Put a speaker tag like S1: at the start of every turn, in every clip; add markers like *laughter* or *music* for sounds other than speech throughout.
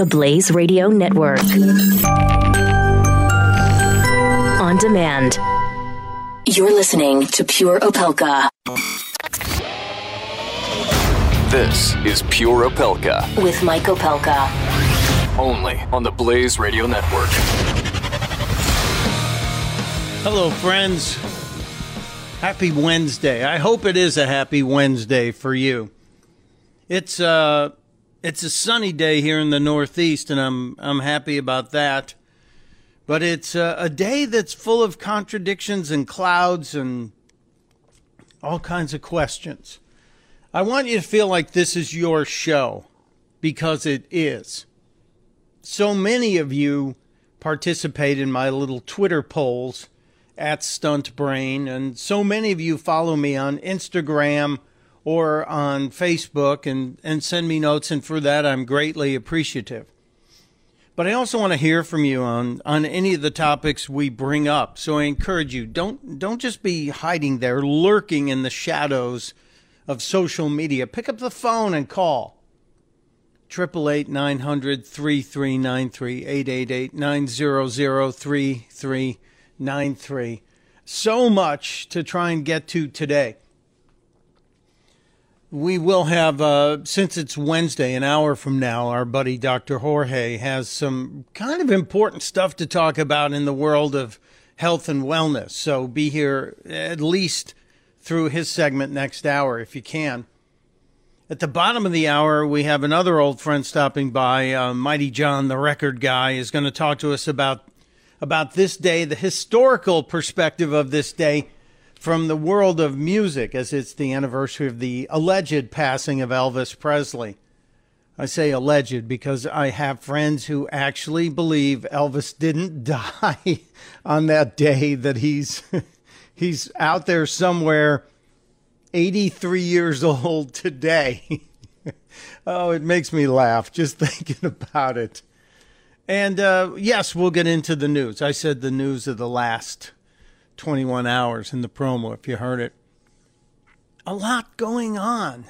S1: the Blaze Radio Network. On demand. You're listening to Pure Opelka.
S2: This is Pure Opelka.
S1: With Mike Opelka.
S2: Only on the Blaze Radio Network.
S3: Hello, friends. Happy Wednesday. I hope it is a happy Wednesday for you. It's uh it's a sunny day here in the Northeast, and I'm I'm happy about that. But it's uh, a day that's full of contradictions and clouds and all kinds of questions. I want you to feel like this is your show because it is. So many of you participate in my little Twitter polls at Stuntbrain, and so many of you follow me on Instagram or on Facebook and, and send me notes, and for that I'm greatly appreciative. But I also want to hear from you on, on any of the topics we bring up. So I encourage you, don't don't just be hiding there, lurking in the shadows of social media. Pick up the phone and call. 888 900 3393 888 900 3393. So much to try and get to today we will have, uh, since it's Wednesday, an hour from now, our buddy Dr. Jorge has some kind of important stuff to talk about in the world of health and wellness. So be here at least through his segment next hour if you can. At the bottom of the hour, we have another old friend stopping by. Uh, Mighty John, the record guy, is going to talk to us about about this day, the historical perspective of this day from the world of music as it's the anniversary of the alleged passing of Elvis Presley. I say alleged because I have friends who actually believe Elvis didn't *laughs* die on that day that he's *laughs* he's out there somewhere 83 years *laughs* old today. oh, it makes me laugh just thinking about it. And uh, yes, we'll get into the news. I said the news of the last 21 hours in the promo, if you heard it. A lot going on.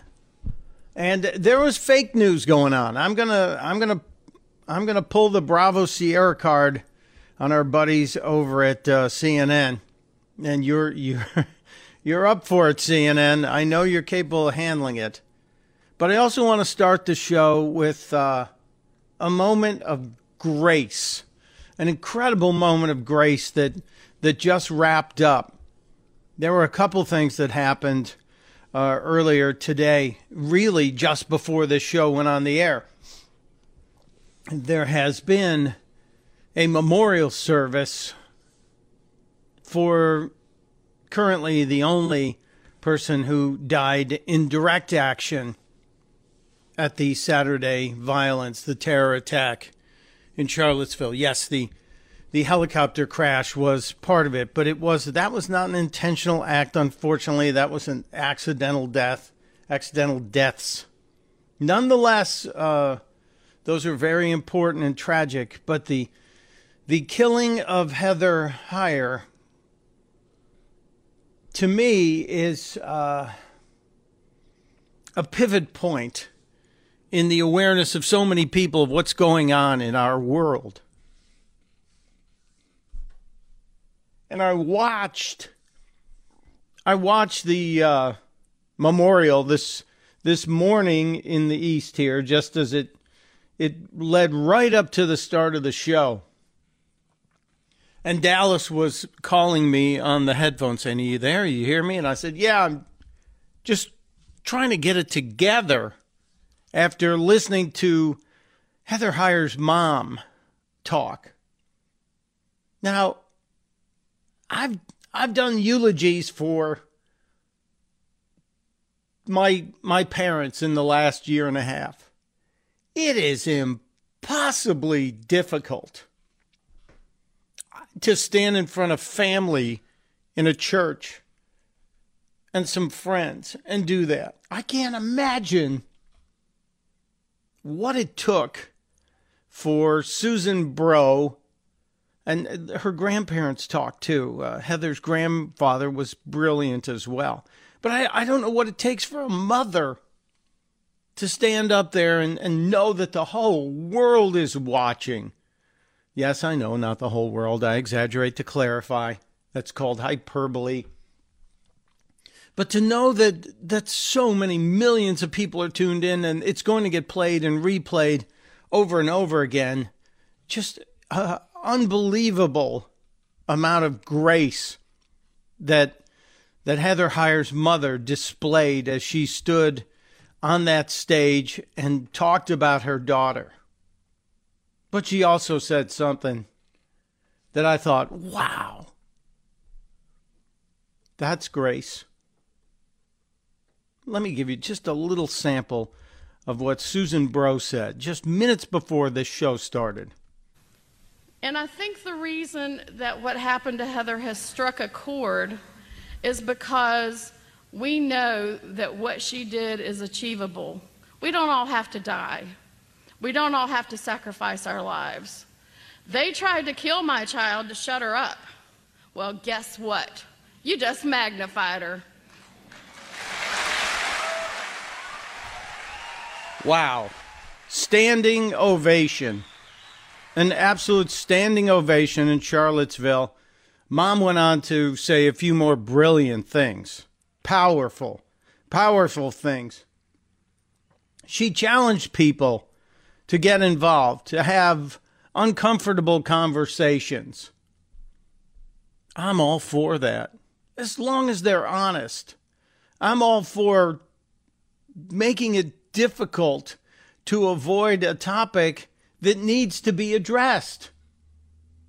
S3: And there was fake news going on. I'm gonna I'm gonna I'm gonna pull the Bravo Sierra card on our buddies over at uh, CNN, and you're *laughs* you're you're up for it, CNN. I know you're capable of handling it, but I also want to start the show with uh, a moment of grace, an incredible moment of grace that that just wrapped up. There were a couple things that happened uh, earlier today, really just before this show went on the air. There has been a memorial service for currently the only person who died in direct action at the Saturday violence, the terror attack in Charlottesville. Yes, the the helicopter crash was part of it, but it was that was not an intentional act. Unfortunately, that was an accidental death, accidental deaths. Nonetheless, uh, those are very important and tragic. But the the killing of Heather Heyer, to me, is uh, a pivot point in the awareness of so many people of what's going on in our world and I watched I watched the uh, memorial this this morning in the east here, just as it it led right up to the start of the show. And Dallas was calling me on the headphones saying, Are you there? You hear me? And I said, Yeah, I'm just trying to get it together after listening to Heather Heyer's mom talk. Now, I've I've done eulogies for my my parents in the last year and a half. It is impossibly difficult to stand in front of family in a church and some friends and do that. I can't imagine what it took for Susan Bro and her grandparents talked too. Uh, Heather's grandfather was brilliant as well. But I, I don't know what it takes for a mother to stand up there and, and know that the whole world is watching. Yes, I know, not the whole world. I exaggerate to clarify. That's called hyperbole. But to know that that so many millions of people are tuned in and it's going to get played and replayed over and over again, just an unbelievable amount of grace that that Heather Heyer's mother displayed as she stood on that stage and talked about her daughter. But she also said something that I thought, wow, that's grace. Let me give you just a little sample of what Susan Bro said just minutes before this show started.
S4: And I think the reason that what happened to Heather has struck a chord is because we know that what she did is achievable. We don't all have to die. We don't all have to sacrifice our lives. They tried to kill my child to shut her up. Well, guess what? You just magnified her.
S3: Wow. Standing ovation. An absolute standing ovation in Charlottesville. Mom went on to say a few more brilliant things. Powerful, powerful things. She challenged people to get involved, to have uncomfortable conversations. I'm all for that. As long as they're honest. I'm all for making it difficult to avoid a topic that needs to be addressed.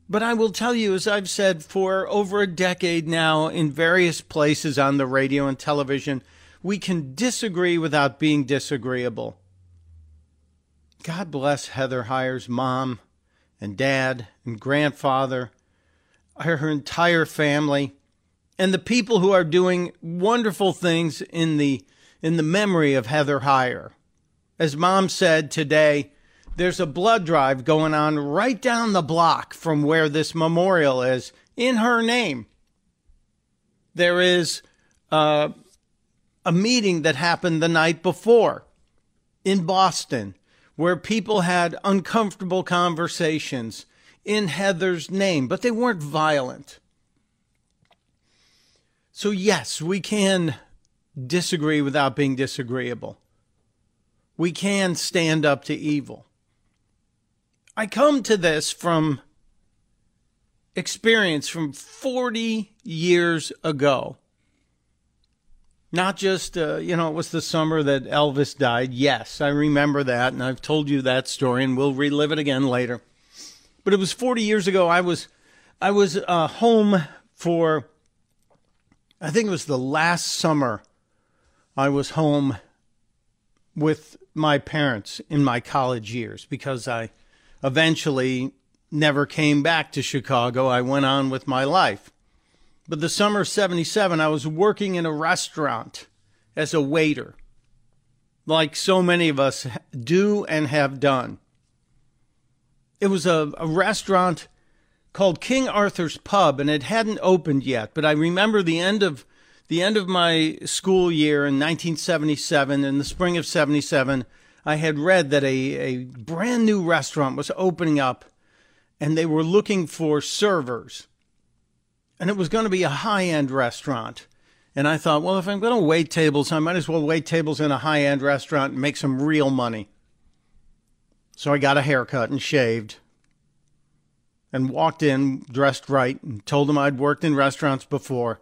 S3: But I will tell you, as I've said for over a decade now in various places on the radio and television, we can disagree without being disagreeable. God bless Heather Heyer's mom and dad and grandfather, her entire family, and the people who are doing wonderful things in the in the memory of Heather Heyer. As mom said today, there's a blood drive going on right down the block from where this memorial is in her name. There is uh, a meeting that happened the night before in Boston where people had uncomfortable conversations in Heather's name, but they weren't violent. So, yes, we can disagree without being disagreeable. We can stand up to evil. I come to this from experience from 40 years ago. Not just, uh, you know, it was the summer that Elvis died. Yes, I remember that, and I've told you that story, and we'll relive it again later. But it was 40 years ago. I was, I was uh, home for, I think it was the last summer I was home with my parents in my college years because I eventually never came back to Chicago. I went on with my life. But the summer of 77, I was working in a restaurant as a waiter, like so many of us do and have done. It was a, a restaurant called King Arthur's Pub, and it hadn't opened yet. But I remember the end of the end of my school year in 1977, in the spring of 77, I had read that a, a brand new restaurant was opening up and they were looking for servers. And it was going to be a high end restaurant. And I thought, well, if I'm going to wait tables, I might as well wait tables in a high end restaurant and make some real money. So I got a haircut and shaved and walked in dressed right and told them I'd worked in restaurants before.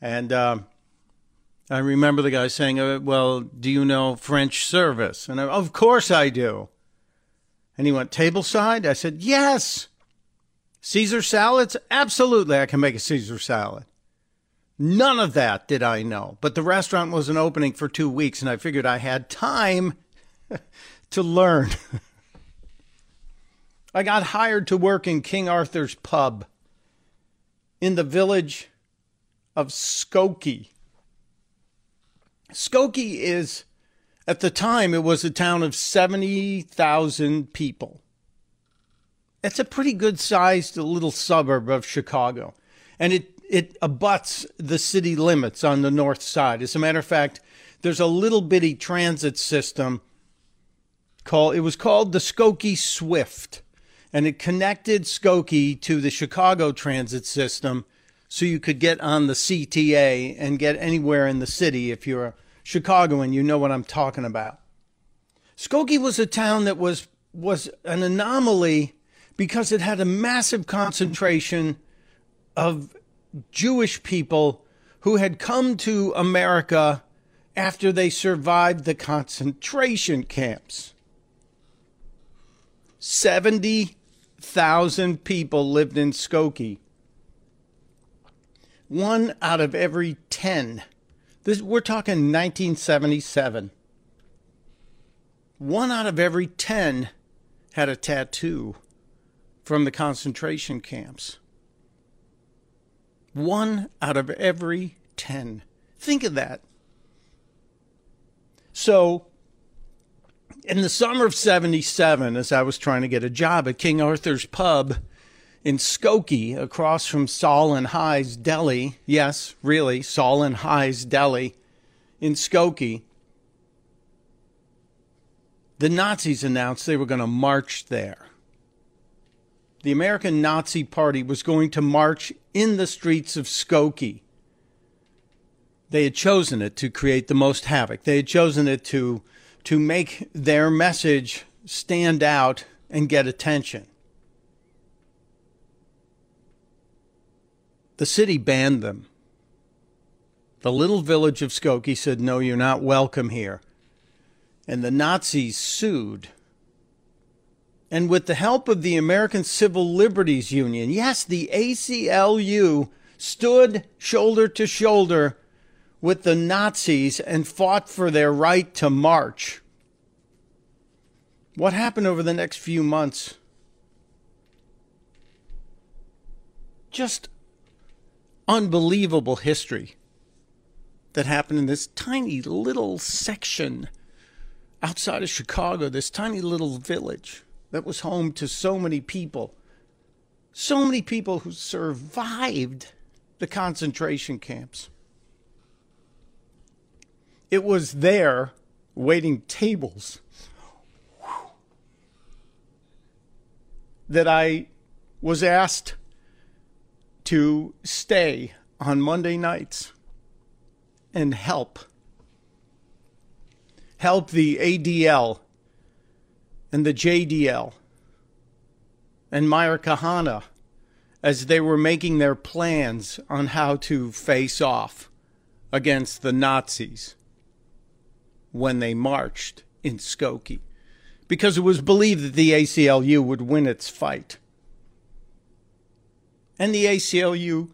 S3: And uh, I remember the guy saying, uh, Well, do you know French service? And I, of course I do. And he went, Tableside? I said, Yes. Caesar salads? Absolutely, I can make a Caesar salad. None of that did I know. But the restaurant wasn't opening for two weeks, and I figured I had time *laughs* to learn. *laughs* I got hired to work in King Arthur's pub in the village of Skokie Skokie is, at the time, it was a town of 70,000 people. It's a pretty good sized little suburb of Chicago. And it, it abuts the city limits on the north side. As a matter of fact, there's a little bitty transit system called it was called the Skokie Swift, and it connected Skokie to the Chicago transit system, so you could get on the CTA and get anywhere in the city if you're a Chicagoan. You know what I'm talking about. Skokie was a town that was was an anomaly because it had a massive concentration of Jewish people who had come to America after they survived the concentration camps. 70,000 people lived in Skokie. One out of every 10. This, we're talking 1977. One out of every 10 had a tattoo from the concentration camps. One out of every 10. Think of that. So, in the summer of 77, as I was trying to get a job at King Arthur's Pub in Skokie, across from Saul and High's Deli, yes, really, Saul and High's Deli in Skokie, the Nazis announced they were going to march there. The American Nazi Party was going to march in the streets of Skokie. They had chosen it to create the most havoc. They had chosen it to, to make their message stand out and get attention. The city banned them. The little village of Skokie said, No, you're not welcome here. And the Nazis sued and with the help of the American Civil Liberties Union, yes, the ACLU stood shoulder to shoulder with the Nazis and fought for their right to march. What happened over the next few months? Just unbelievable history that happened in this tiny little section outside of Chicago, this tiny little village that was home to so many people. So many people who survived the concentration camps. It was there waiting tables that I was asked to stay on Monday nights and help. Help the ADL and the JDL and Meir Kahane as they were making their plans on how to face off against the Nazis when they marched in Skokie because it was believed that the ACLU would win its fight. And the ACLU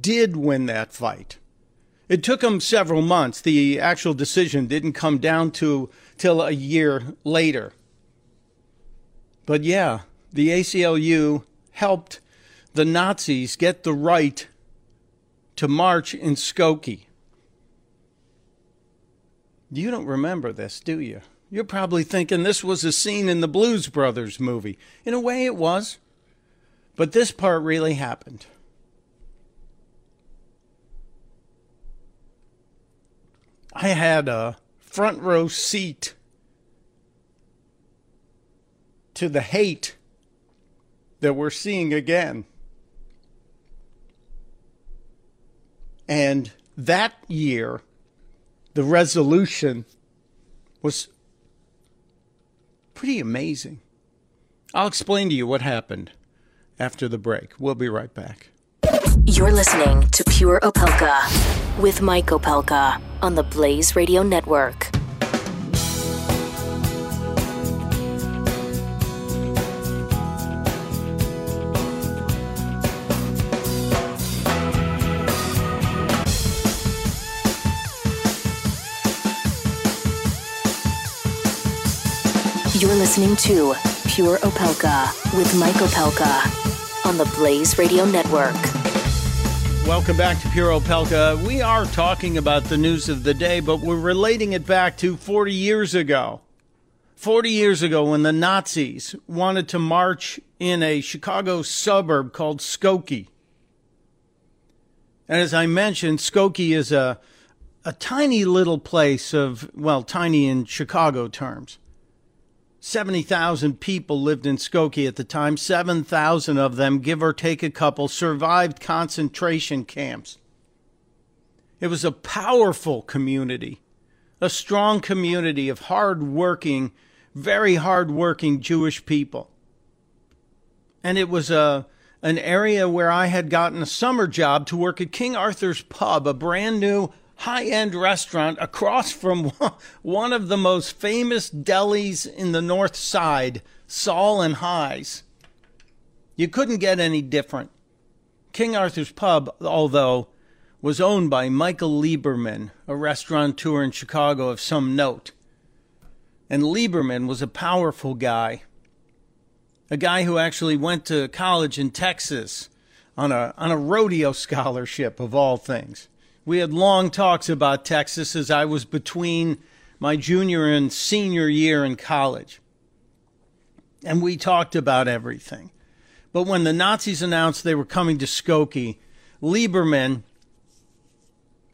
S3: did win that fight. It took them several months. The actual decision didn't come down to till a year later. But yeah, the ACLU helped the Nazis get the right to march in Skokie. You don't remember this, do you? You're probably thinking this was a scene in the Blues Brothers movie. In a way, it was. But this part really happened. I had a front row seat to the hate that we're seeing again. And that year, the resolution was pretty amazing. I'll explain to you what happened after the break. We'll be right back.
S1: You're listening to Pure Opelka with Mike Opelka on the Blaze Radio Network. You're listening to Pure Opelka with Mike Opelka on the Blaze Radio Network.
S3: Welcome back to Pure Opelka. We are talking about the news of the day, but we're relating it back to 40 years ago. 40 years ago, when the Nazis wanted to march in a Chicago suburb called Skokie. And as I mentioned, Skokie is a, a tiny little place of, well, tiny in Chicago terms 70,000 people lived in Skokie at the time. 7,000 of them, give or take a couple, survived concentration camps. It was a powerful community, a strong community of hard-working, very hard-working Jewish people. And it was a an area where I had gotten a summer job to work at King Arthur's Pub, a brand new high end restaurant across from *laughs* one of the most famous delis in the North Side, Saul and High's. You couldn't get any different. King Arthur's Pub, although, was owned by Michael Lieberman, a restaurateur in Chicago of some note. And Lieberman was a powerful guy a guy who actually went to college in Texas on a on a rodeo scholarship of all things. We had long talks about Texas as I was between my junior and senior year in college. And we talked about everything. But when the Nazis announced they were coming to Skokie, Lieberman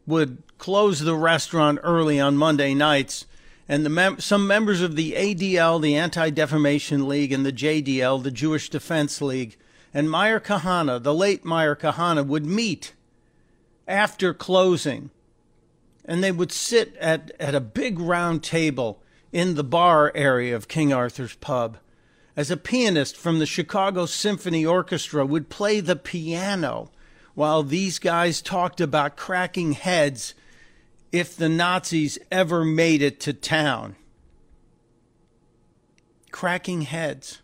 S3: would close the restaurant early on Monday nights and mem- some members of the ADL, the Anti Defamation League, and the JDL, the Jewish Defense League, and Meir Kahane, the late Meir Kahane, would meet after closing. And they would sit at, at a big round table in the bar area of King Arthur's pub as a pianist from the Chicago Symphony Orchestra would play the piano while these guys talked about cracking heads if the Nazis ever made it to town. Cracking heads.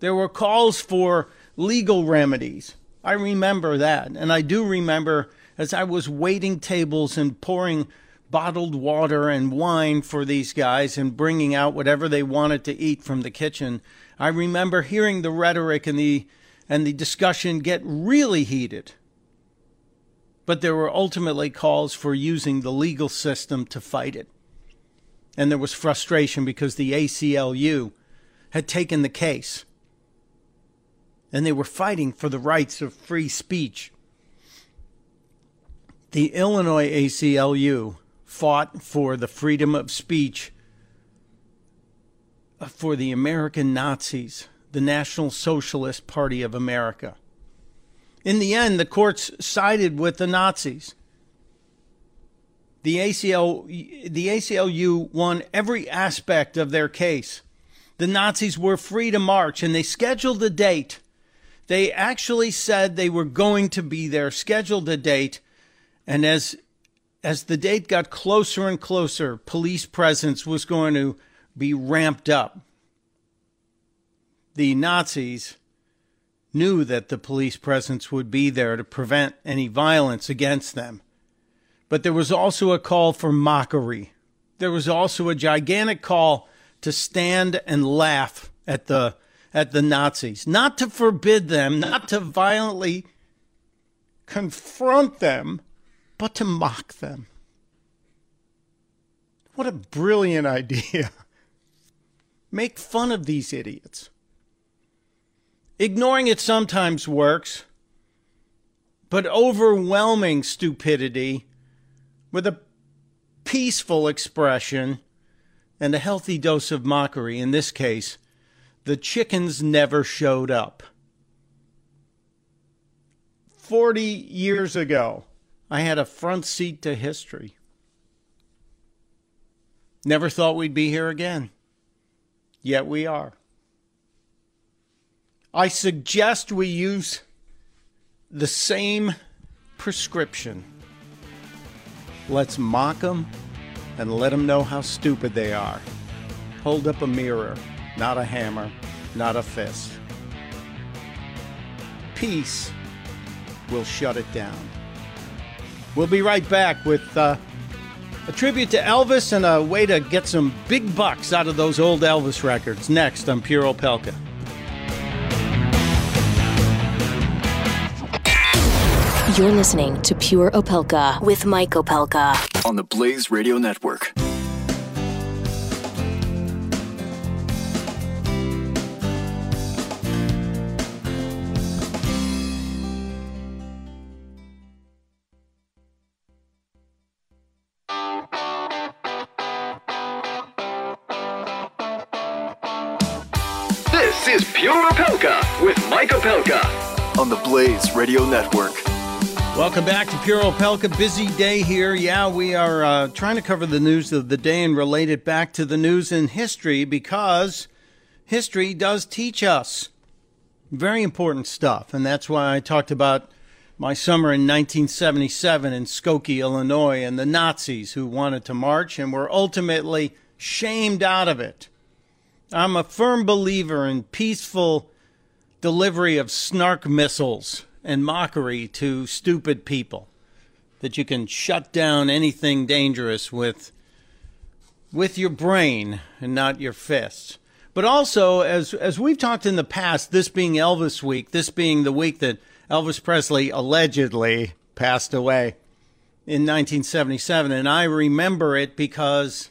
S3: There were calls for legal remedies. I remember that. And I do remember as I was waiting tables and pouring bottled water and wine for these guys and bringing out whatever they wanted to eat from the kitchen. I remember hearing the rhetoric and the and the discussion get really heated but there were ultimately calls for using the legal system to fight it. And there was frustration because the ACLU had taken the case. And they were fighting for the rights of free speech. The Illinois ACLU fought for the freedom of speech uh, for the American Nazis, the National Socialist Party of America. In the end, the courts sided with the Nazis. The ACL, the ACLU won every aspect of their case. The Nazis were free to march and they scheduled a date. They actually said they were going to be there, scheduled a date. And as, as the date got closer and closer, police presence was going to be ramped up. The Nazis knew that the police presence would be there to prevent any violence against them. But there was also a call for mockery. There was also a gigantic call to stand and laugh at the at the Nazis, not to forbid them, not to violently confront them, but to mock them. What a brilliant idea. *laughs* Make fun of these idiots. Ignoring it sometimes works, but overwhelming stupidity with a peaceful expression and a healthy dose of mockery, in this case, the chickens never showed up. 40 years ago, I had a front seat to history. Never thought we'd be here again. Yet we are. I suggest we use the same prescription. Let's mock them and let them know how stupid they are. Hold up a mirror, not a hammer, not a fist. Peace will shut it down. We'll be right back with uh, a tribute to Elvis and a way to get some big bucks out of those old Elvis records next on Pure Opelka.
S1: You're listening to Pure Opelka with Mike Opelka
S2: on the Blaze Radio Network. Opelka on the Blaze Radio Network.
S3: Welcome back to Pure Opelka. Busy day here. Yeah, we are uh, trying to cover the news of the day and relate it back to the news in history because history does teach us very important stuff. And that's why I talked about my summer in 1977 in Skokie, Illinois, and the Nazis who wanted to march and were ultimately shamed out of it. I'm a firm believer in peaceful delivery of snark missiles and mockery to stupid people. That you can shut down anything dangerous with with your brain and not your fists. But also, as as we've talked in the past, this being Elvis week, this being the week that Elvis Presley allegedly passed away in 1977, and I remember it because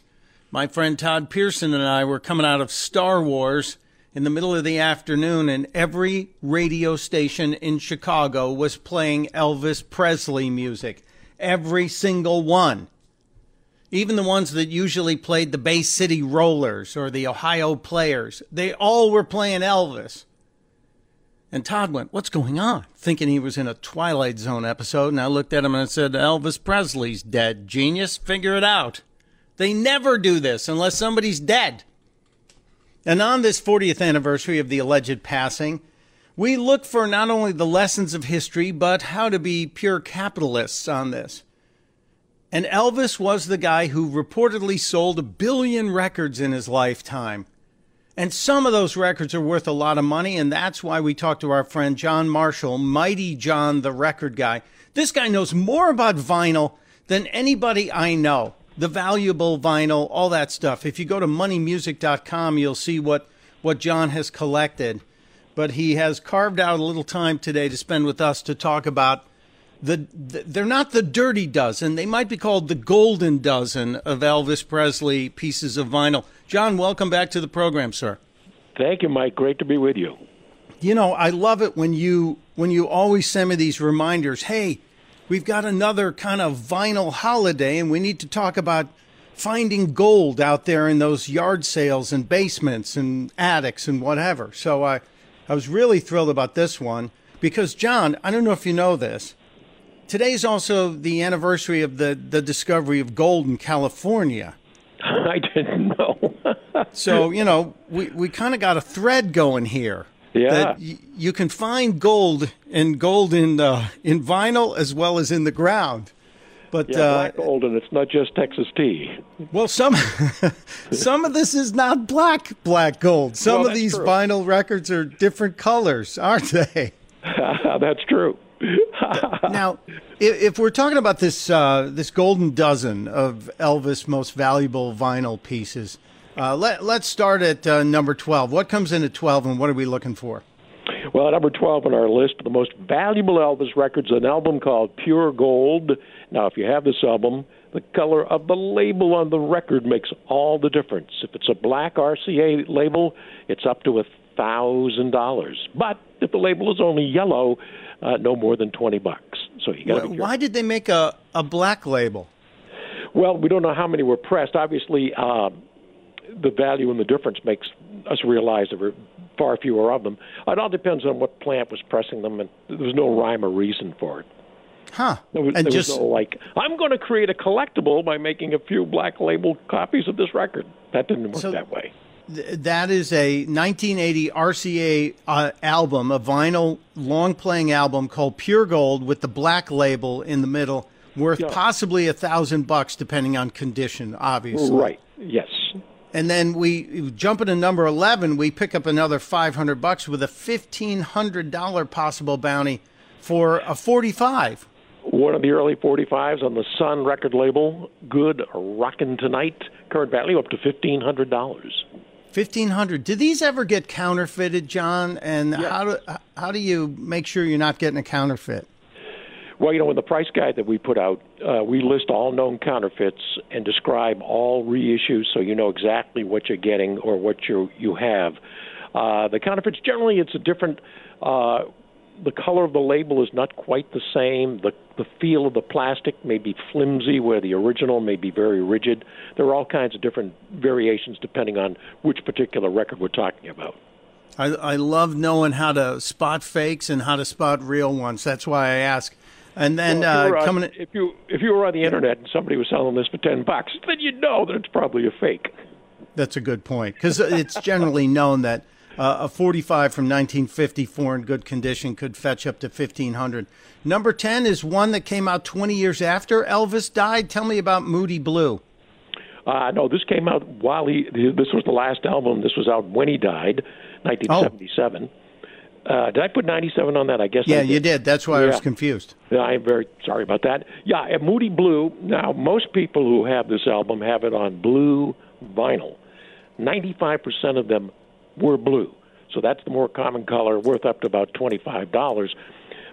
S3: my friend Todd Pearson and I were coming out of Star Wars in the middle of the afternoon, and every radio station in Chicago was playing Elvis Presley music. Every single one. Even the ones that usually played the Bay City Rollers or the Ohio Players, they all were playing Elvis. And Todd went, What's going on? Thinking he was in a Twilight Zone episode. And I looked at him and I said, Elvis Presley's dead. Genius, figure it out. They never do this unless somebody's dead. And on this 40th anniversary of the alleged passing, we look for not only the lessons of history, but how to be pure capitalists on this. And Elvis was the guy who reportedly sold a billion records in his lifetime. And some of those records are worth a lot of money, and that's why we talked to our friend John Marshall, Mighty John, the record guy. This guy knows more about vinyl than anybody I know the valuable vinyl, all that stuff. If you go to moneymusic.com, you'll see what, what John has collected. But he has carved out a little time today to spend with us to talk about the, the they're not the dirty dozen. They might be called the golden dozen of Elvis Presley pieces of vinyl. John, welcome back to the program, sir.
S5: Thank you, Mike. Great to be with you.
S3: You know, I love it when you when you always send me these reminders. Hey, we've got another kind of vinyl holiday, and we need to talk about finding gold out there in those yard sales and basements and attics and whatever. So I, I was really thrilled about this one because, John, I don't know if you know this. Today's also the anniversary of the, the discovery of gold in California. *laughs*
S5: I didn't know. *laughs*
S3: so, you know, we, we kind of got a thread going here.
S5: Yeah.
S3: That y- you can find gold and gold in uh, in vinyl as well as in the ground. But
S5: yeah,
S3: uh,
S5: black gold, and it's not just Texas tea.
S3: well, some *laughs* some of this is not black black gold. Some
S5: Well,
S3: of these
S5: true.
S3: vinyl records are different colors, *laughs* aren't they? *laughs*
S5: That's true.
S3: now, if, if we're talking about this uh, this golden dozen of Elvis' most valuable vinyl pieces, uh, let let's start at uh, number twelve. What comes in at twelve, and what are we looking for?
S5: Well, number 12 on our list the most valuable Elvis records, an album called Pure Gold. Now, if you have this album, the color of the label on the record makes all the difference. If it's a black RCA label, it's up to a thousand dollars. But if the label is only yellow, uh, no more than twenty bucks. So you got to be.
S3: Why did they make a, a black label?
S5: Well, we don't know how many were pressed. Obviously, uh, the value and the difference makes us realize there were far fewer of them. It all depends on what plant was pressing them, and there was no rhyme or reason for it.
S3: Huh?
S5: There was,
S3: and
S5: there
S3: just
S5: was no like, I'm going to create a collectible by making a few black label copies of this record. That didn't work
S3: So-
S5: that way.
S3: th- that is a 1980 RCA uh, album, a vinyl long playing album called Pure Gold with the black label in the middle, worth
S5: Yeah.
S3: possibly a thousand bucks depending on condition, obviously.
S5: Right. Yes.
S3: And then we jump into number 11, we pick up another 500 bucks with a $1,500 possible bounty for a 45.
S5: One of the early 45s on the Sun record label, Good Rockin' Tonight, current value up to $1,500.
S3: 1500 do these ever get counterfeited john and
S5: Yeah.
S3: how do how do you make sure you're not getting a counterfeit
S5: Well, you know, in the price guide that we put out, uh, we list all known counterfeits and describe all reissues, so you know exactly what you're getting or what you you have. Uh, the counterfeits generally, it's a different. Uh, the color of the label is not quite the same. The the feel of the plastic may be flimsy, where the original may be very rigid. There are all kinds of different variations depending on which particular record we're talking about.
S3: I, I love knowing how to spot fakes and how to spot real ones. That's why I ask. And then
S5: well, if
S3: uh, coming,
S5: if you if you were on the internet and somebody was selling this for ten bucks, then you know that it's probably a fake.
S3: That's a good point because it's generally known that uh, a 45 from 1954 in good condition could fetch up to 1500. Number 10 is one that came out 20 years after Elvis died. Tell me about Moody Blue.
S5: Uh, no, this came out while he. This was the last album. This was out when he died, 1977. Oh. Uh, did I put 97 on that? I guess.
S3: Yeah,
S5: did.
S3: you did. That's why yeah. I was confused.
S5: I'm very sorry about that. Yeah, and Moody Blue. Now, most people who have this album have it on blue vinyl. 95% of them were blue. So that's the more common color, worth up to about $25.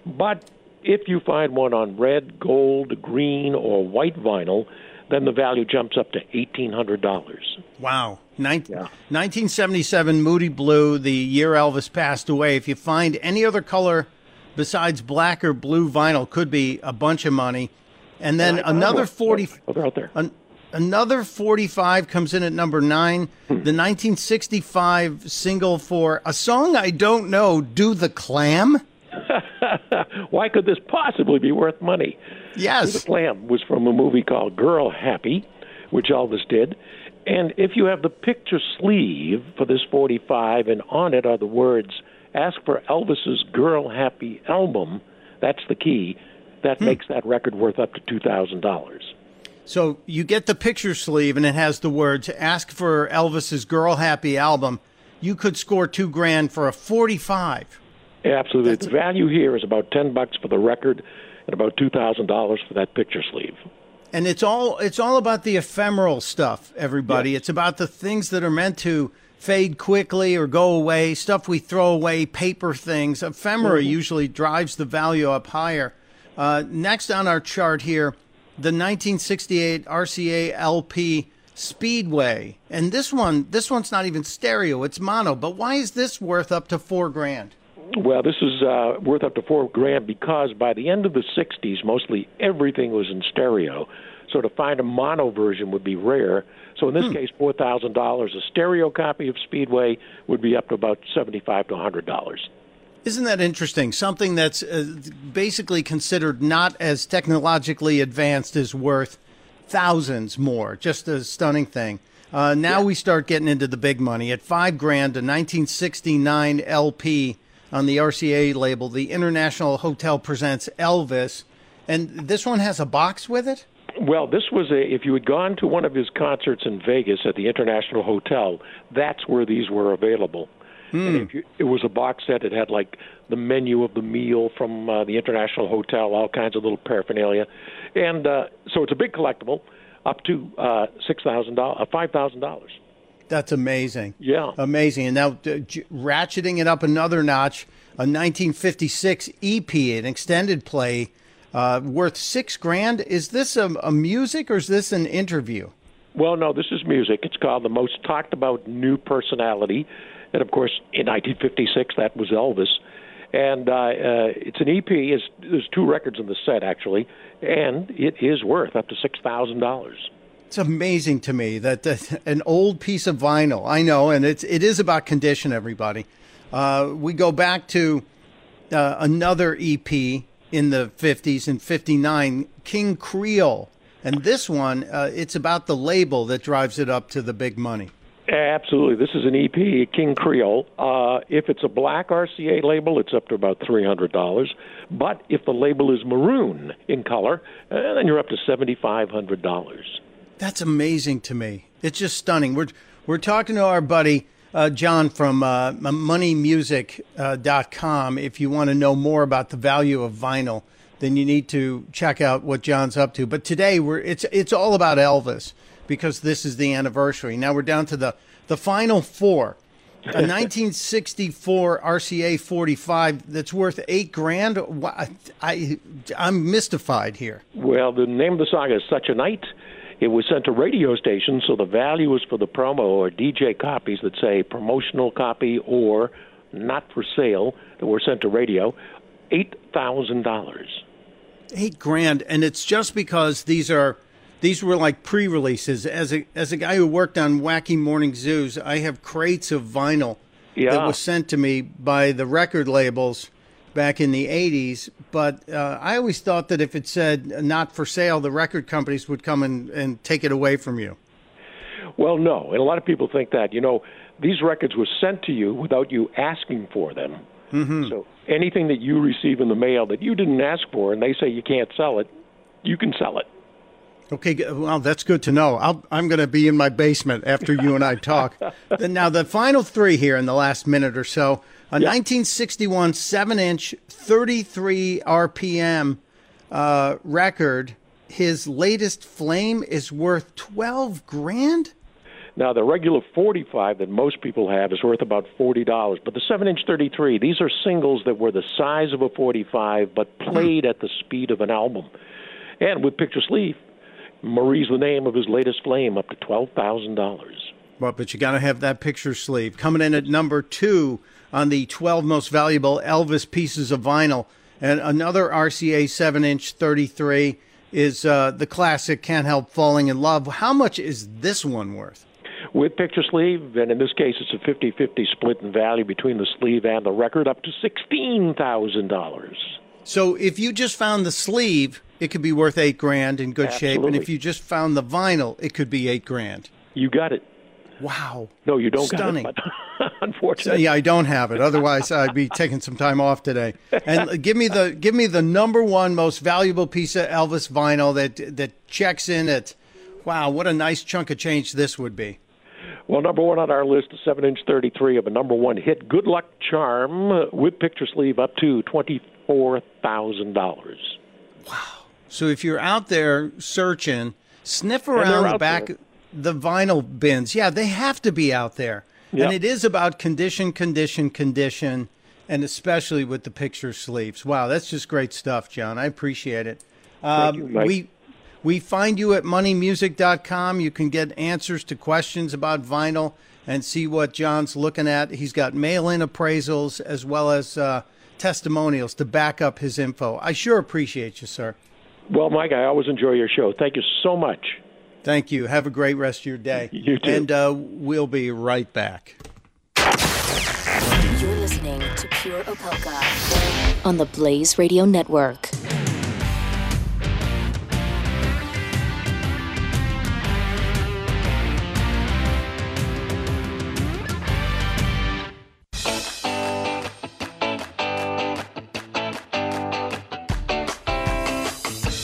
S5: But if you find one on red, gold, green, or white vinyl, then the value jumps up to $1,800.
S3: Wow. Nin- yeah. 1977 Moody Blue, the year Elvis passed away. If you find any other color besides black or blue vinyl, could be a bunch of money. And then another 40.
S5: Oh, they're out there. An-
S3: another 45 comes in at number nine. Hmm. The 1965 single for a song I don't know, Do the Clam. *laughs*
S5: Why could this possibly be worth money?
S3: Yes.
S5: The Clam was from a movie called Girl Happy, which Elvis did. And if you have the picture sleeve for this 45, and on it are the words, ask for Elvis's Girl Happy album, that's the key. That hmm. makes that record worth up to $2,000.
S3: So you get the picture sleeve, and it has the words, ask for Elvis's Girl Happy album. You could score two grand for a 45.
S5: Absolutely. That's the value here is about 10 bucks for the record and about $2,000 for that picture sleeve.
S3: And it's all it's all about the ephemeral stuff, everybody. Yes. It's about the things that are meant to fade quickly or go away, stuff we throw away, paper things. Ephemera mm-hmm. usually drives the value up higher. Uh, next on our chart here, the 1968 RCA LP Speedway, and this one, this one's not even stereo; it's mono. But why is this worth up to four grand?
S5: Well, this is uh, worth up to four grand because by the end of the 60s, mostly everything was in stereo. So to find a mono version would be rare. So in this hmm. case, four thousand dollars. A stereo copy of Speedway would be up to about seventy-five to hundred dollars.
S3: Isn't that interesting? Something that's uh, basically considered not as technologically advanced is worth thousands more. Just a stunning thing. Uh, now yeah. we start getting into the big money. At five grand, a 1969 LP on the RCA label, the International Hotel presents Elvis, and this one has a box with it.
S5: Well, this was a. If you had gone to one of his concerts in Vegas at the International Hotel, that's where these were available. And if you, it was a box set. It had like the menu of the meal from uh, the International Hotel, all kinds of little paraphernalia, and uh, so it's a big collectible, up to uh, six thousand dollars, uh, five thousand dollars.
S3: That's amazing.
S5: Yeah.
S3: Amazing. And now uh, ratcheting it up another notch, a 1956 EP, an extended play uh, worth six grand. Is this a, a music or is this an interview?
S5: Well, no, this is music. It's called The Most Talked About New Personality. And of course, in 1956, that was Elvis. And uh, uh, it's an EP. It's, there's two records in the set, actually. And it is worth up to $6,000.
S3: It's amazing to me that, an old piece of vinyl. I know, and it's it is about condition. Everybody, uh, we go back to uh, another EP in the '50s and '59, King Creole, and this one uh, it's about the label that drives it up to the big money.
S5: Absolutely, this is an EP, King Creole. Uh, if it's a black RCA label, it's up to about three hundred dollars. But if the label is maroon in color, uh, then you're up to seventy five hundred dollars.
S3: That's amazing to me. It's just stunning. We're we're talking to our buddy uh, John from uh, MoneyMusic.com. Uh, if you want to know more about the value of vinyl, then you need to check out what John's up to. But today we're it's it's all about Elvis because this is the anniversary. Now we're down to the the final four. A *laughs* 1964 RCA 45 that's worth eight grand. I, I'm mystified here.
S5: Well, the name of the song is "Such a Night." It was sent to radio stations, so the value is for the promo or DJ copies that say promotional copy or not for sale that were sent to radio, eight thousand dollars.
S3: Eight grand, and it's just because these are these were like pre-releases. As a as a guy who worked on Wacky Morning Zoos, I have crates of vinyl
S5: yeah.
S3: that was sent to me by the record labels back in the 80s. But uh, I always thought that if it said not for sale, the record companies would come and, and take it away from you.
S5: Well, no. And a lot of people think that. You know, these records were sent to you without you asking for them.
S3: Mm-hmm.
S5: So anything that you receive in the mail that you didn't ask for and they say you can't sell it, you can sell it.
S3: Okay, well, that's good to know. i am going to be in my basement after you and I talk. *laughs* now, the final three here in the last minute or so a yep. 1961 7 inch, 33 RPM uh, record. His latest flame is worth 12 grand?
S5: Now, the regular 45 that most people have is worth about $40, but the 7 inch 33, these are singles that were the size of a 45 but played at the speed of an album. And with picture sleeve, Marie's the name of his latest flame, up to $12,000.
S3: Well, but you got to have that picture sleeve. Coming in at number two on the 12 most valuable Elvis pieces of vinyl. And another RCA 7 inch 33 is uh, the classic Can't Help Falling in Love. How much is this one worth?
S5: With picture sleeve, and in this case, it's a 50 50 split in value between the sleeve and the record, up to $16,000.
S3: So if you just found the sleeve, it could be worth eight grand in good
S5: Absolutely.
S3: shape. And if you just found the vinyl, it could be eight grand.
S5: You got it.
S3: Wow.
S5: No, you don't
S3: Stunning.
S5: got it. *laughs* unfortunately.
S3: So, yeah, I don't have it. Otherwise, I'd be taking some time off today. And give me the give me the number one most valuable piece of Elvis vinyl that that checks in at. Wow, what a nice chunk of change this would be.
S5: Well, number one on our list, a seven-inch thirty-three of a number one hit, "Good Luck Charm" with picture sleeve, up to twenty-four thousand dollars.
S3: Wow. So if you're out there searching, sniff around the back.
S5: There
S3: the vinyl bins. Yeah, they have to be out there. Yep. And it is about condition, condition, condition, and especially with the picture sleeves. Wow, that's just great stuff, John. I appreciate it.
S5: Um, you,
S3: we we find you at moneymusic.com. You can get answers to questions about vinyl and see what John's looking at. He's got mail-in appraisals as well as uh, testimonials to back up his info. I sure appreciate you, sir.
S5: Well, Mike, I always enjoy your show. Thank you so much.
S3: Thank you. Have a great rest of your day.
S5: You too.
S3: And uh, we'll be right back.
S1: You're listening to Pure Opelka on the Blaze Radio Network.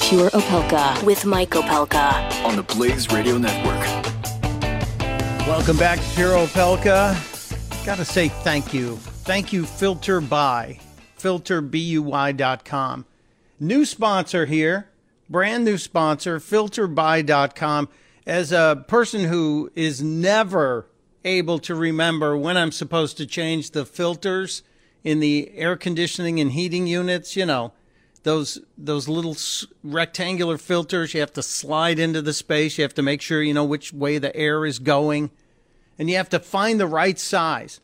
S1: Pure Opelka with Mike Opelka
S2: on the Blaze Radio Network.
S3: Welcome back to Pure Opelka. Got to say thank you. Thank you, Filter Buy, filterbuy.com. New sponsor here, brand new sponsor, filterbuy.com. As a person who is never able to remember when I'm supposed to change the filters in the air conditioning and heating units, you know, those those little rectangular filters you have to slide into the space. You have to make sure you know which way the air is going. And you have to find the right size.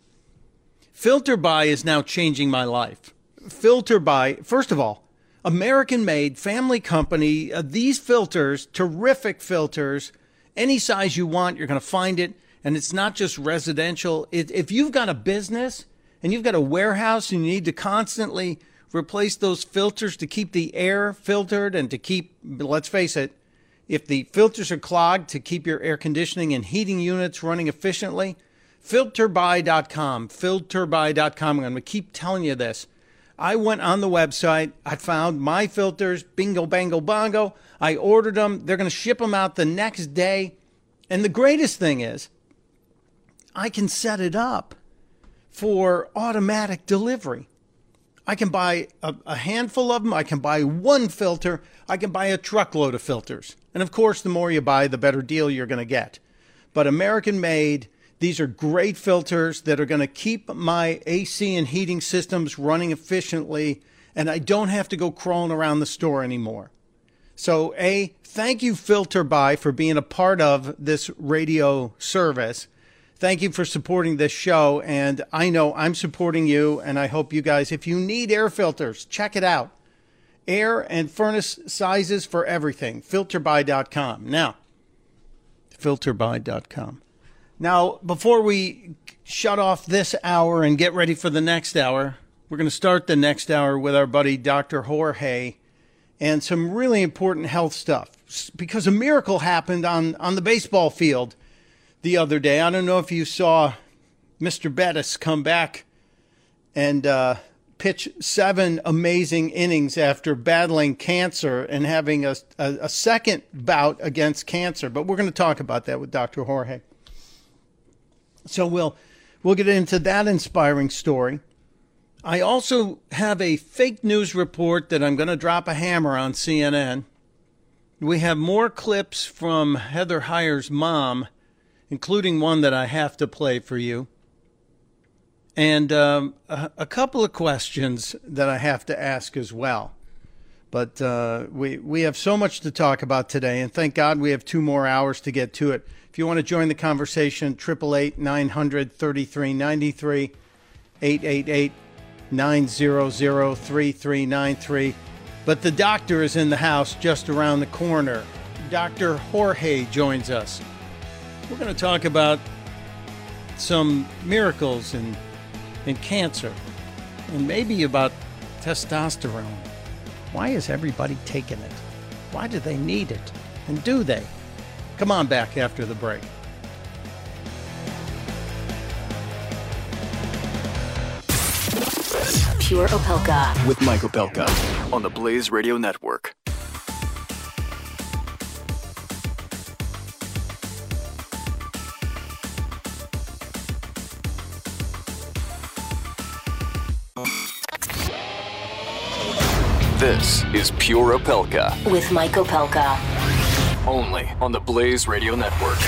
S3: Filter buy is now changing my life. Filter buy first of all american made family company uh, these filters terrific filters any size you want you're going to find it. And it's not just residential. It, if you've got a business and you've got a warehouse and you need to constantly replace those filters to keep the air filtered and to keep, let's face it, if the filters are clogged, to keep your air conditioning and heating units running efficiently. Filterbuy.com, filterbuy.com. I'm going to keep telling you this. I went on the website. I found my filters, bingo, bango, bongo. I ordered them. They're going to ship them out the next day. And the greatest thing is, I can set it up for automatic delivery. I can buy a, a, handful of them. I can buy one filter. I can buy a truckload of filters. And of course, the more you buy, the better deal you're going to get. But American made, these are great filters that are going to keep my AC and heating systems running efficiently. And I don't have to go crawling around the store anymore. So, A, thank you, Filter Buy, for being a part of this radio service thank you for supporting this show. And I know I'm supporting you, and I hope you guys, if you need air filters, check it out. Air and furnace sizes for everything. Filterbuy.com. Now, filterbuy.com. Now, before we shut off this hour and get ready for the next hour. We're going to start the next hour with our buddy Dr. Jorge and some really important health stuff because a miracle happened on, on the baseball field the other day. I don't know if you saw Mr. Bettis come back and uh, pitch seven amazing innings after battling cancer and having a, a, a second bout against cancer. But we're going to talk about that with Dr. Jorge. So we'll we'll get into that inspiring story. I also have a fake news report that I'm going to drop a hammer on CNN. We have more clips from Heather Heyer's mom, including one that I have to play for you and um, a, a, couple of questions that I have to ask as well. But uh, we we have so much to talk about today, and thank God we have two more hours to get to it. If you want to join the conversation, triple eight nine hundred thirty three ninety three, eight eight eight nine zero zero three three nine three. But the doctor is in the house just around the corner. Dr. Jorge joins us. We're going to talk about some miracles and and cancer, and maybe about testosterone. Why is everybody taking it? Why do they need it? And do they? Come on back after the break.
S1: Pure Opelka.
S2: With Mike Opelka on the Blaze Radio Network. This is Pure Opelka.
S1: With Mike Opelka.
S2: Only on the Blaze Radio Network.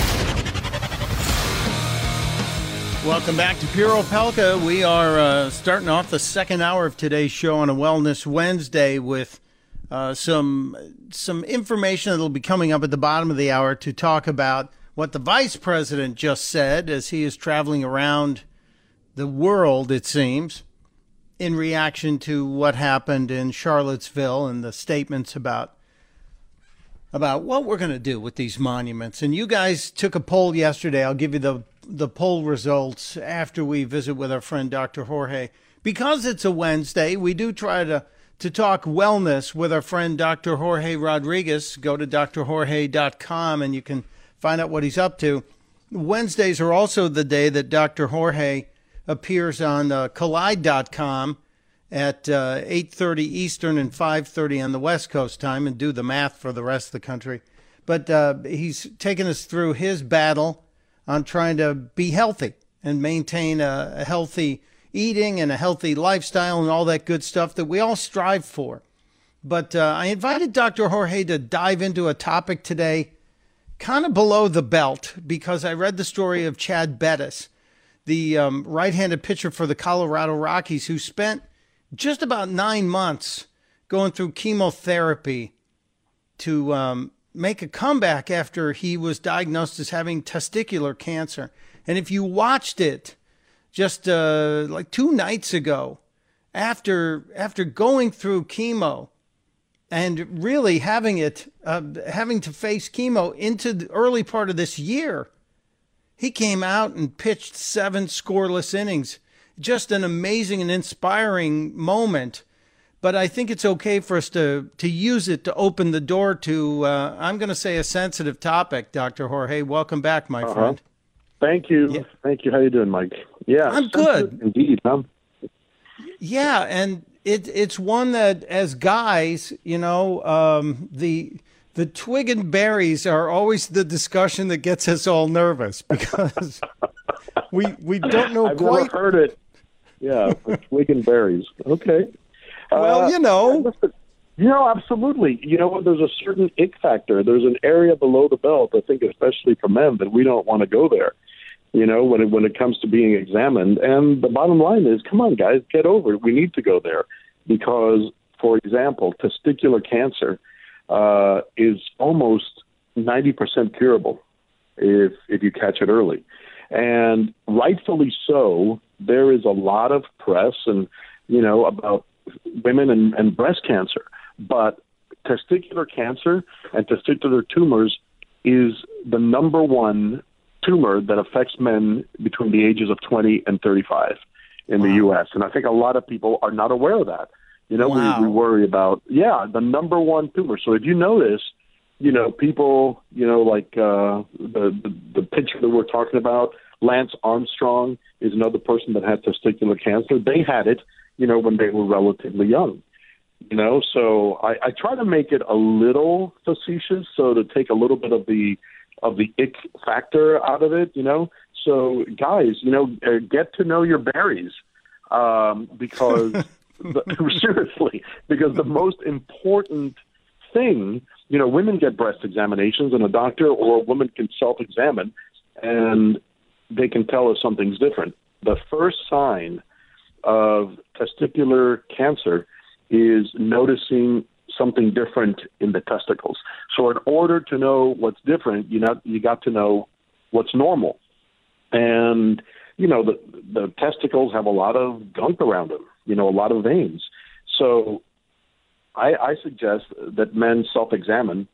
S3: Welcome back to Pure Opelka. We are uh, starting off the second hour of today's show on a Wellness Wednesday with uh, some some information that'll be coming up at the bottom of the hour to talk about what the vice president just said as he is traveling around the world, it seems, in reaction to what happened in Charlottesville and the statements about about what we're going to do with these monuments. And you guys took a poll yesterday. I'll give you the the poll results after we visit with our friend Dr. Jorge. Because it's a Wednesday, we do try to to talk wellness with our friend Dr. Jorge Rodriguez. Go to drjorge.com and you can find out what he's up to. Wednesdays are also the day that Dr. Jorge appears on uh, Collide.com at uh, 8:30 Eastern and 5:30 on the West Coast time, and do the math for the rest of the country. But uh, he's taken us through his battle on trying to be healthy and maintain a, a healthy eating and a healthy lifestyle and all that good stuff that we all strive for. But uh, I invited Dr. Jorge to dive into a topic today, kind of below the belt, because I read the story of Chad Bettis the um, right handed pitcher for the Colorado Rockies, who spent just about nine months going through chemotherapy to um, make a comeback after he was diagnosed as having testicular cancer. And if you watched it just uh, like two nights ago, after after going through chemo and really having it uh, having to face chemo into the early part of this year, he came out and pitched seven scoreless innings. Just an amazing and inspiring moment. But I think it's okay for us to, to use it to open the door to, uh, I'm going to say, a sensitive topic, Dr. Jorge. Welcome back, my uh-huh. friend.
S6: Thank you. Yeah. Thank you. How you doing, Mike? Yeah,
S3: I'm good.
S6: Indeed. Huh?
S3: Yeah, and it, it's one that, as guys, you know, um, the the twig and berries are always the discussion that gets us all nervous because we we don't know
S6: I've
S3: quite.
S6: Never heard it. Yeah, twig and berries. Okay.
S3: Well, uh, you know.
S6: You know, absolutely. You know, there's a certain ick factor. There's an area below the belt, I think, especially for men, that we don't want to go there. You know, when it, when it comes to being examined. And the bottom line is, come on, guys, get over it. We need to go there because, for example, testicular cancer uh, is almost 90% curable if if you catch it early. And rightfully so, there is a lot of press and you know about women and, and breast cancer, but testicular cancer and testicular tumors is the number one tumor that affects men between the ages of 20 and 35 in wow. the U.S. And I think a lot of people are not aware of that. You know, wow. we, we worry about, yeah, the number one tumor. So if you notice, you know, people, you know, like uh, the, the the pitcher that we're talking about, Lance Armstrong is another person that had testicular cancer. They had it, you know, when they were relatively young. You know, so I, I try to make it a little facetious, so to take a little bit of the of the ick factor out of it. You know, so guys, you know, uh, get to know your berries um, because *laughs* *laughs* seriously, because the most important thing, you know, women get breast examinations, and a doctor or a woman can self-examine, and they can tell us something's different. The first sign of testicular cancer is noticing something different in the testicles. So, in order to know what's different, you know, you got to know what's normal. And you know, the the testicles have a lot of gunk around them. You know, a lot of veins. So, I, I suggest that men self-examine.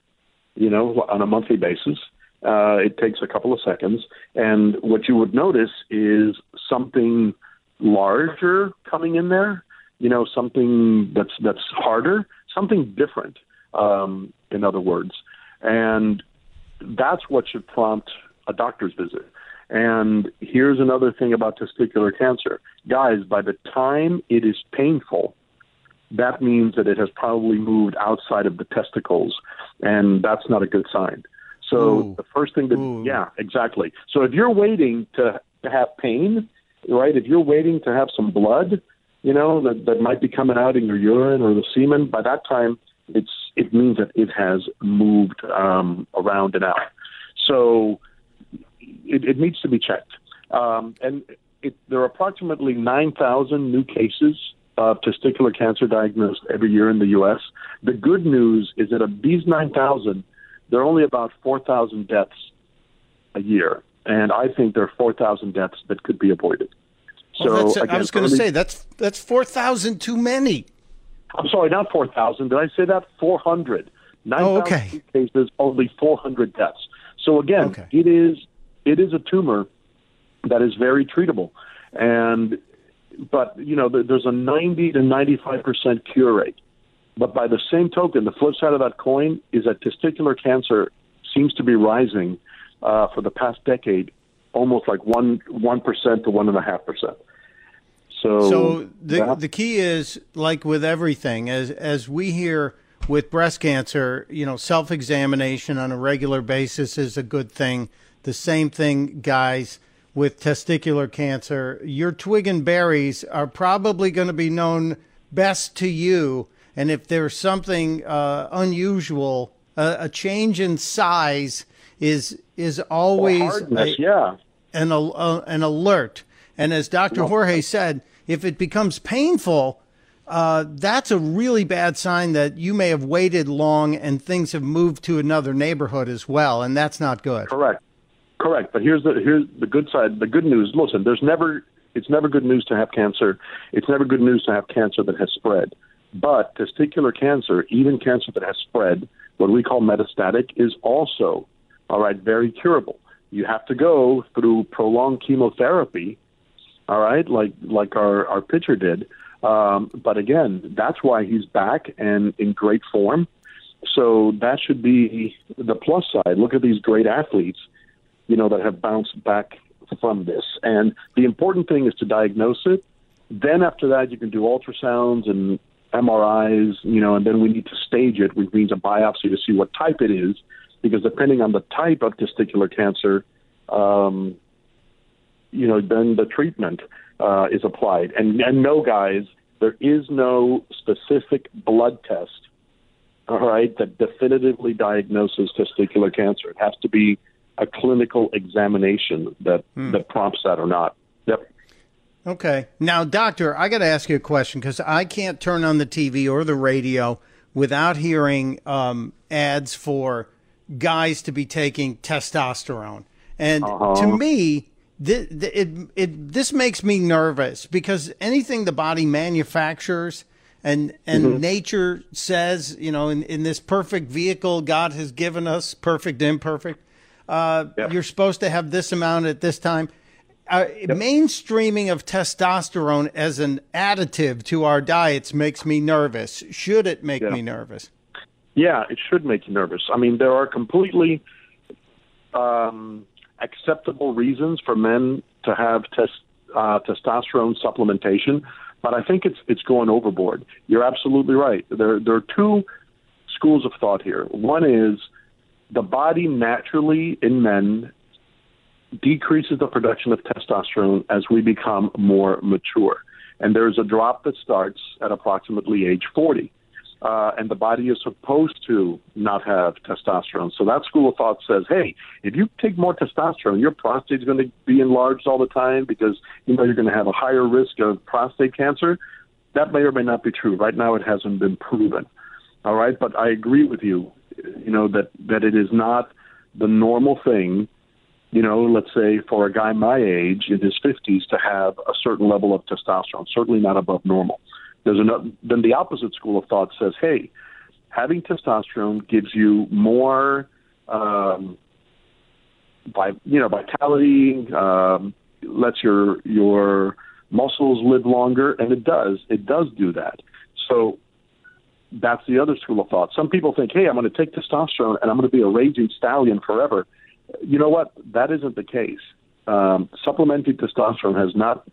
S6: You know, on a monthly basis. Uh, it takes a couple of seconds, and what you would notice is something larger coming in there you know, something that's that's harder, something different. Um, in other words, and that's what should prompt a doctor's visit. And here's another thing about testicular cancer, guys. By the time it is painful, that means that it has probably moved outside of the testicles, and that's not a good sign. So Ooh. the first thing that, yeah, exactly. So if you're waiting to, to have pain, right? If you're waiting to have some blood, you know, that, that might be coming out in your urine or the semen, by that time, it's it means that it has moved um, around and out. So it, it needs to be checked. Um, and it, there are approximately 9,000 new cases of testicular cancer diagnosed every year in the U.S. The good news is that of these 9,000, there are only about 4,000 deaths a year. And I think there are 4,000 deaths that could be avoided.
S3: So again, I was going to say that's that's four thousand too many.
S6: I'm sorry, not four thousand. Did I say that? Four hundred. Nine oh, okay. cases, only four hundred deaths. So again, okay. it is it is a tumor that is very treatable, and but you know there's a ninety to ninety five percent cure rate. But by the same token, the flip side of that coin is that testicular cancer seems to be rising uh, for the past decade, almost like one one percent to one and a half percent. So,
S3: so the the key is like with everything, as as we hear with breast cancer, you know, self examination on a regular basis is a good thing. The same thing, guys, with testicular cancer. Your twig and berries are probably going to be known best to you. And if there's something uh, unusual, uh, a change in size is is always
S6: hardness, a, yeah.
S3: an, uh, an alert. And as Dr. Jorge said, if it becomes painful, uh, that's a really bad sign that you may have waited long and things have moved to another neighborhood as well, and that's not good.
S6: Correct, correct. But here's the here's the good side. The good news. Listen, there's never it's never good news to have cancer. It's never good news to have cancer that has spread. But testicular cancer, even cancer that has spread, what we call metastatic, is also all right very curable. You have to go through prolonged chemotherapy all right, like like our our pitcher did. Um, but again, that's why he's back and in great form. So that should be the plus side. Look at these great athletes, you know, that have bounced back from this. And the important thing is to diagnose it. Then after that, you can do ultrasounds and MRIs, you know, and then we need to stage it, which means a biopsy to see what type it is, because depending on the type of testicular cancer, um, you know, then the treatment uh, is applied. And, and no, guys, there is no specific blood test, all right, that definitively diagnoses testicular cancer. It has to be a clinical examination that, hmm. that prompts that or not. Yep.
S3: Okay. Now, doctor, I got to ask you a question because I can't turn on the TV or the radio without hearing um, ads for guys to be taking testosterone. And uh-huh. to me, this, it, it, this makes me nervous because anything the body manufactures and and mm-hmm. nature says, you know, in, in this perfect vehicle God has given us, perfect, imperfect, uh, yep. you're supposed to have this amount at this time. Uh, yep. Mainstreaming of testosterone as an additive to our diets makes me nervous. Should it make me nervous?
S6: Yeah, it should make you nervous. I mean, there are completely um, acceptable reasons for men to have test, uh, testosterone supplementation, but I think it's it's going overboard. You're absolutely right. There there are two schools of thought here. One is the body naturally in men decreases the production of testosterone as we become more mature. And there's a drop that starts at approximately age 40 uh, and the body is supposed to not have testosterone. So that school of thought says, hey, if you take more testosterone, your prostate is going to be enlarged all the time because you know you're going to have a higher risk of prostate cancer. That may or may not be true. Right now, it hasn't been proven. All right, but I agree with you. You know that that it is not the normal thing. You know, let's say for a guy my age in his 50s to have a certain level of testosterone, certainly not above normal. There's another, then the opposite school of thought says, hey, having testosterone gives you more, um, by you know, vitality, um, lets your your muscles live longer, and it does. It does do that. So that's the other school of thought. Some people think, hey, I'm going to take testosterone and I'm going to be a raging stallion forever. You know what? That isn't the case. Um, supplementing testosterone has not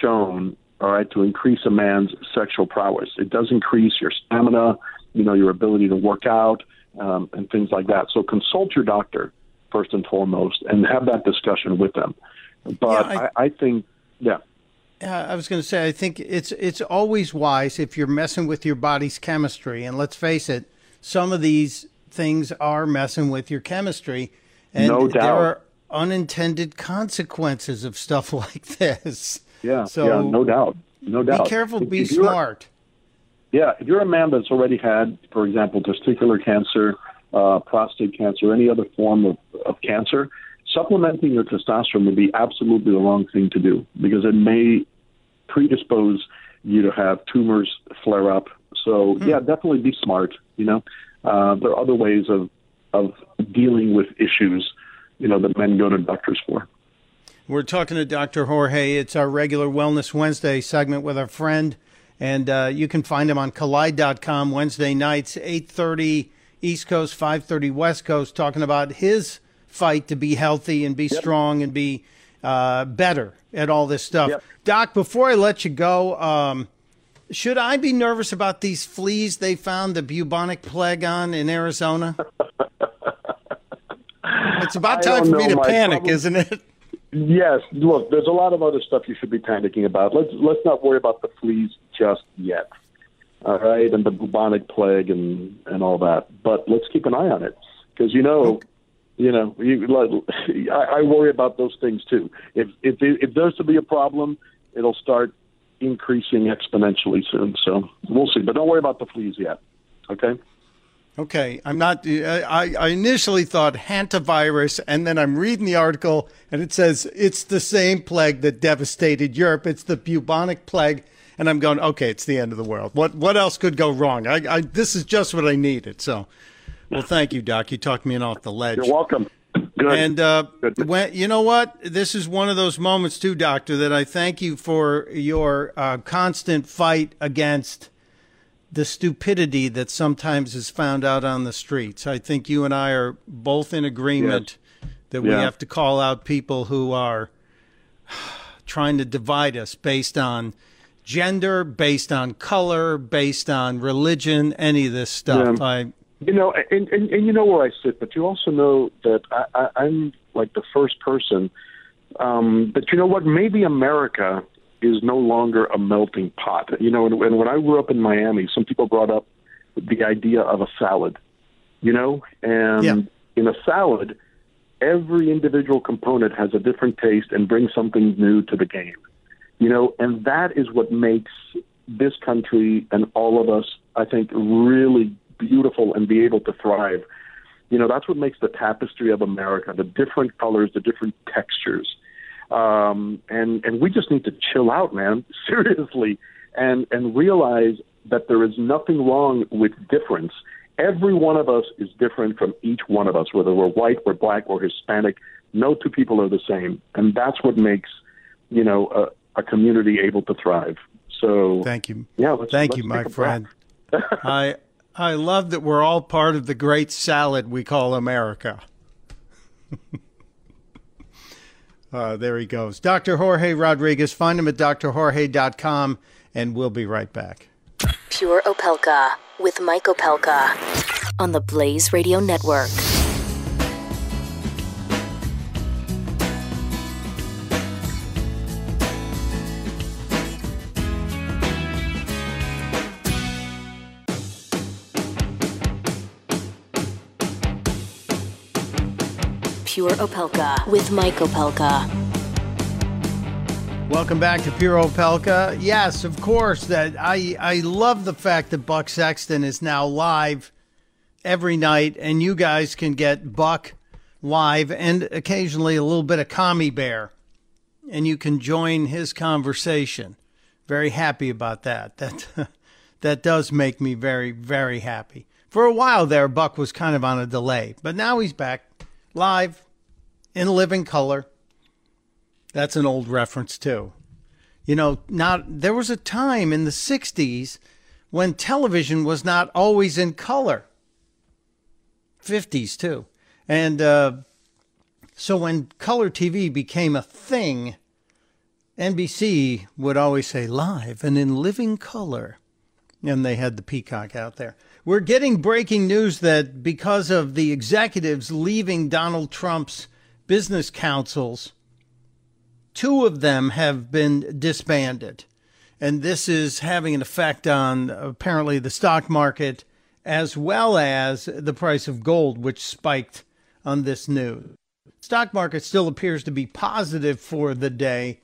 S6: shown all right, to increase a man's sexual prowess. It does increase your stamina, you know, your ability to work out, um, and things like that. So consult your doctor first and foremost, and have that discussion with them. But yeah, I, I, I think, yeah.
S3: Uh, I was going to say, I think it's it's always wise if you're messing with your body's chemistry, and let's face it, some of these things are messing with your chemistry, and
S6: no doubt.
S3: there are unintended consequences of stuff *laughs* like this.
S6: Yeah. So yeah, no doubt, no doubt.
S3: Be careful. If, be if smart.
S6: Yeah, if you're a man that's already had, for example, testicular cancer, uh, prostate cancer, any other form of, of cancer, supplementing your testosterone would be absolutely the wrong thing to do because it may predispose you to have tumors flare up. So mm. yeah, definitely be smart. You know, uh, there are other ways of of dealing with issues, you know, that men go to doctors for.
S3: We're talking to Dr. Jorge. It's our regular Wellness Wednesday segment with our friend, and uh, you can find him on Kolide.com Wednesday nights, 8.30 East Coast, 5.30 West Coast, talking about his fight to be healthy and be yep. strong and be uh, better at all this stuff. Yep. Doc, before I let you go, um, should I be nervous about these fleas they found the bubonic plague on in Arizona? *laughs* it's about time for me to panic, problem. isn't it?
S6: Yes, look, there's a lot of other stuff you should be panicking about. Let's let's not worry about the fleas just yet. All right, and the bubonic plague and and all that. But let's keep an eye on it because you know, you know, you, *laughs* I, I worry about those things too. If if if there's to be a problem, it'll start increasing exponentially soon. So we'll see. But don't worry about the fleas yet. Okay.
S3: Okay, I'm not. I, I initially thought hantavirus, and then I'm reading the article, and it says it's the same plague that devastated Europe. It's the bubonic plague, and I'm going, okay, it's the end of the world. What what else could go wrong? I, I this is just what I needed. So, well, thank you, Doc. You talked me in off the ledge.
S6: You're welcome. Good.
S3: And uh, Good. when you know what, this is one of those moments too, Doctor, that I thank you for your uh, constant fight against the stupidity that sometimes is found out on the streets. I think you and I are both in agreement yes. that we yeah. have to call out people who are *sighs* trying to divide us based on gender, based on color, based on religion, any of this stuff. Yeah. I,
S6: you know, and, and, and you know where I sit, but you also know that I, I, I'm like the first person. Um, but you know what? Maybe America is no longer a melting pot. You know, and, and when I grew up in Miami, some people brought up the idea of a salad. You know, and yeah. in a salad, every individual component has a different taste and brings something new to the game. You know, and that is what makes this country and all of us, I think, really beautiful and be able to thrive. You know, that's what makes the tapestry of America, the different colors, the different textures um, and and we just need to chill out, man, *laughs* seriously, and and realize that there is nothing wrong with difference. Every one of us is different from each one of us, whether we're white, we're black, or Hispanic. No two people are the same, and that's what makes you know a, a community able to thrive. So
S3: thank you.
S6: Yeah,
S3: let's, thank let's you, my friend. *laughs* I I love that we're all part of the great salad we call America. *laughs* uh, there he goes. Dr. Jorge Rodriguez. Find him at drjorge.com, and we'll be right back.
S1: Pure Opelka with Mike Opelka on the Blaze Radio Network. Pure Opelka with Mike Opelka.
S3: Welcome back to Pure Opelka. Yes, of course. That I I love the fact that Buck Sexton is now live every night, and you guys can get Buck live and occasionally a little bit of Commie Bear, and you can join his conversation. Very happy about that. That *laughs* that does make me very very happy. For a while there, Buck was kind of on a delay, but now he's back live in living color. That's an old reference too. You know, not there was a time in the 60s when television was not always in color. 50s too. And uh, so when color TV became a thing, NBC would always say live and in living color. And they had the peacock out there. We're getting breaking news that because of the executives leaving Donald Trump's business councils, two of them have been disbanded. And this is having an effect on apparently the stock market as well as the price of gold, which spiked on this news. Stock market still appears to be positive for the day,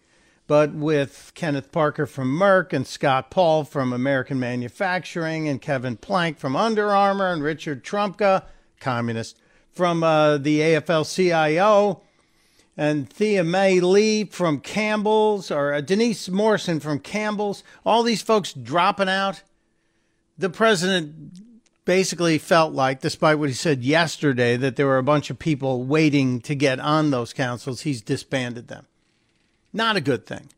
S3: but with Kenneth Parker from Merck and Scott Paul from American Manufacturing and Kevin Plank from Under Armour and Richard Trumka, communist, from uh, the AFL CIO and Thea Mei Lee from Campbell's or uh, Denise Morrison from Campbell's, all these folks dropping out. The president basically felt like, despite what he said yesterday, that there were a bunch of people waiting to get on those councils. He's disbanded them. Not a good thing.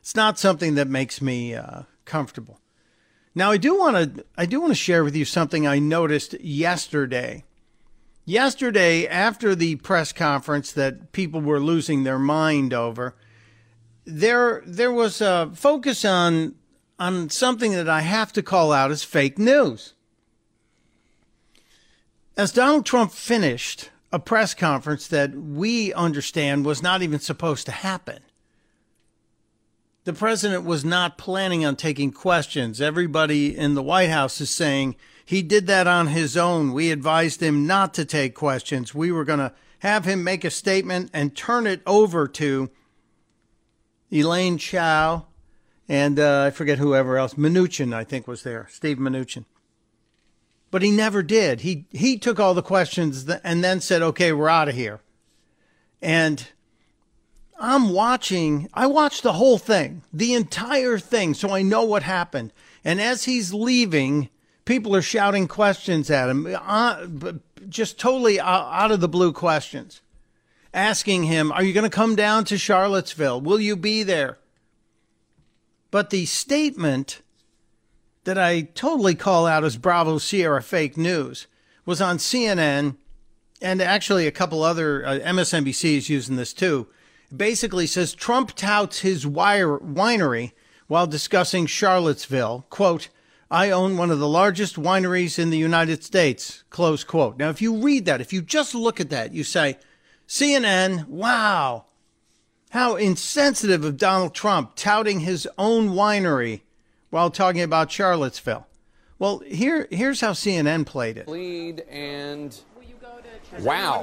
S3: It's not something that makes me uh, comfortable. Now, I do want to I do want to share with you something I noticed yesterday. Yesterday, after the press conference that people were losing their mind over, there there was a focus on on something that I have to call out as fake news. As Donald Trump finished a press conference that we understand was not even supposed to happen the president was not planning on taking questions. Everybody in the White House is saying he did that on his own. We advised him not to take questions. We were going to have him make a statement and turn it over to Elaine Chao and uh, I forget whoever else. Mnuchin, I think, was there. Steve Mnuchin. But he never did. He he took all the questions and then said, "Okay, we're out of here." And I'm watching, I watched the whole thing, the entire thing, so I know what happened. And as he's leaving, people are shouting questions at him, uh, just totally out of the blue questions, asking him, Are you going to come down to Charlottesville? Will you be there? But the statement that I totally call out as Bravo Sierra fake news was on CNN and actually a couple other uh, MSNBC is using this too basically says Trump touts his wire, winery while discussing Charlottesville. Quote, I own one of the largest wineries in the United States. Close quote. Now, if you read that, if you just look at that, you say, CNN, wow, how insensitive of Donald Trump touting his own winery while talking about Charlottesville. Well, here, here's how CNN played it.
S7: Lead and Wow.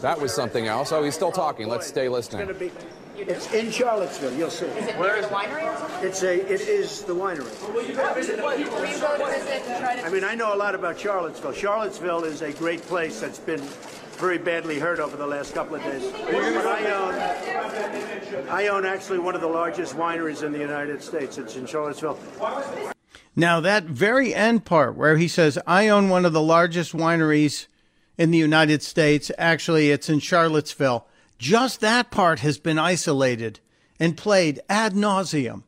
S7: That was something else. Oh, he's still talking. Let's stay listening.
S8: It's, be, it's in Charlottesville. You'll see.
S9: Is it near the winery or something?
S8: It's a. It is the winery. I mean, I know a lot about Charlottesville. Charlottesville is a great place that's been very badly hurt over the last couple of days. I own, I own actually one of the largest wineries in the United States. It's in Charlottesville.
S3: Now, that very end part where he says, I own one of the largest wineries in the United States. Actually, it's in Charlottesville. Just that part has been isolated and played ad nauseum.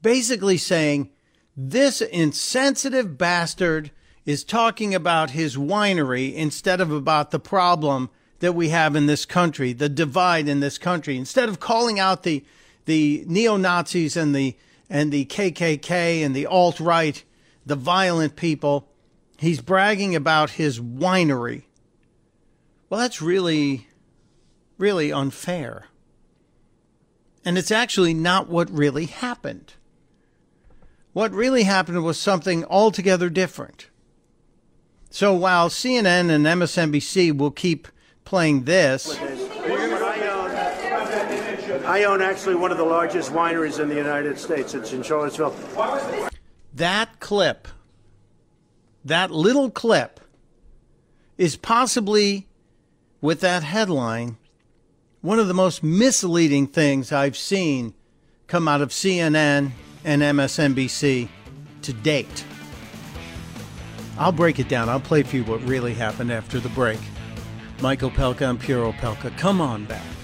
S3: Basically saying, this insensitive bastard is talking about his winery instead of about the problem that we have in this country, the divide in this country. Instead of calling out the the neo Nazis and the and the KKK and the alt right, the violent people, he's bragging about his winery. Well, that's really, really unfair. And it's actually not what really happened. What really happened was something altogether different. So while CNN and MSNBC will keep playing this.
S8: I own actually one of the largest wineries in the United States. It's in Charlottesville.
S3: That clip, that little clip, is possibly, with that headline, one of the most misleading things I've seen come out of CNN and MSNBC to date. I'll break it down. I'll play for you what really happened after the break. Mike Opelka and Pure Pelka, Come on back.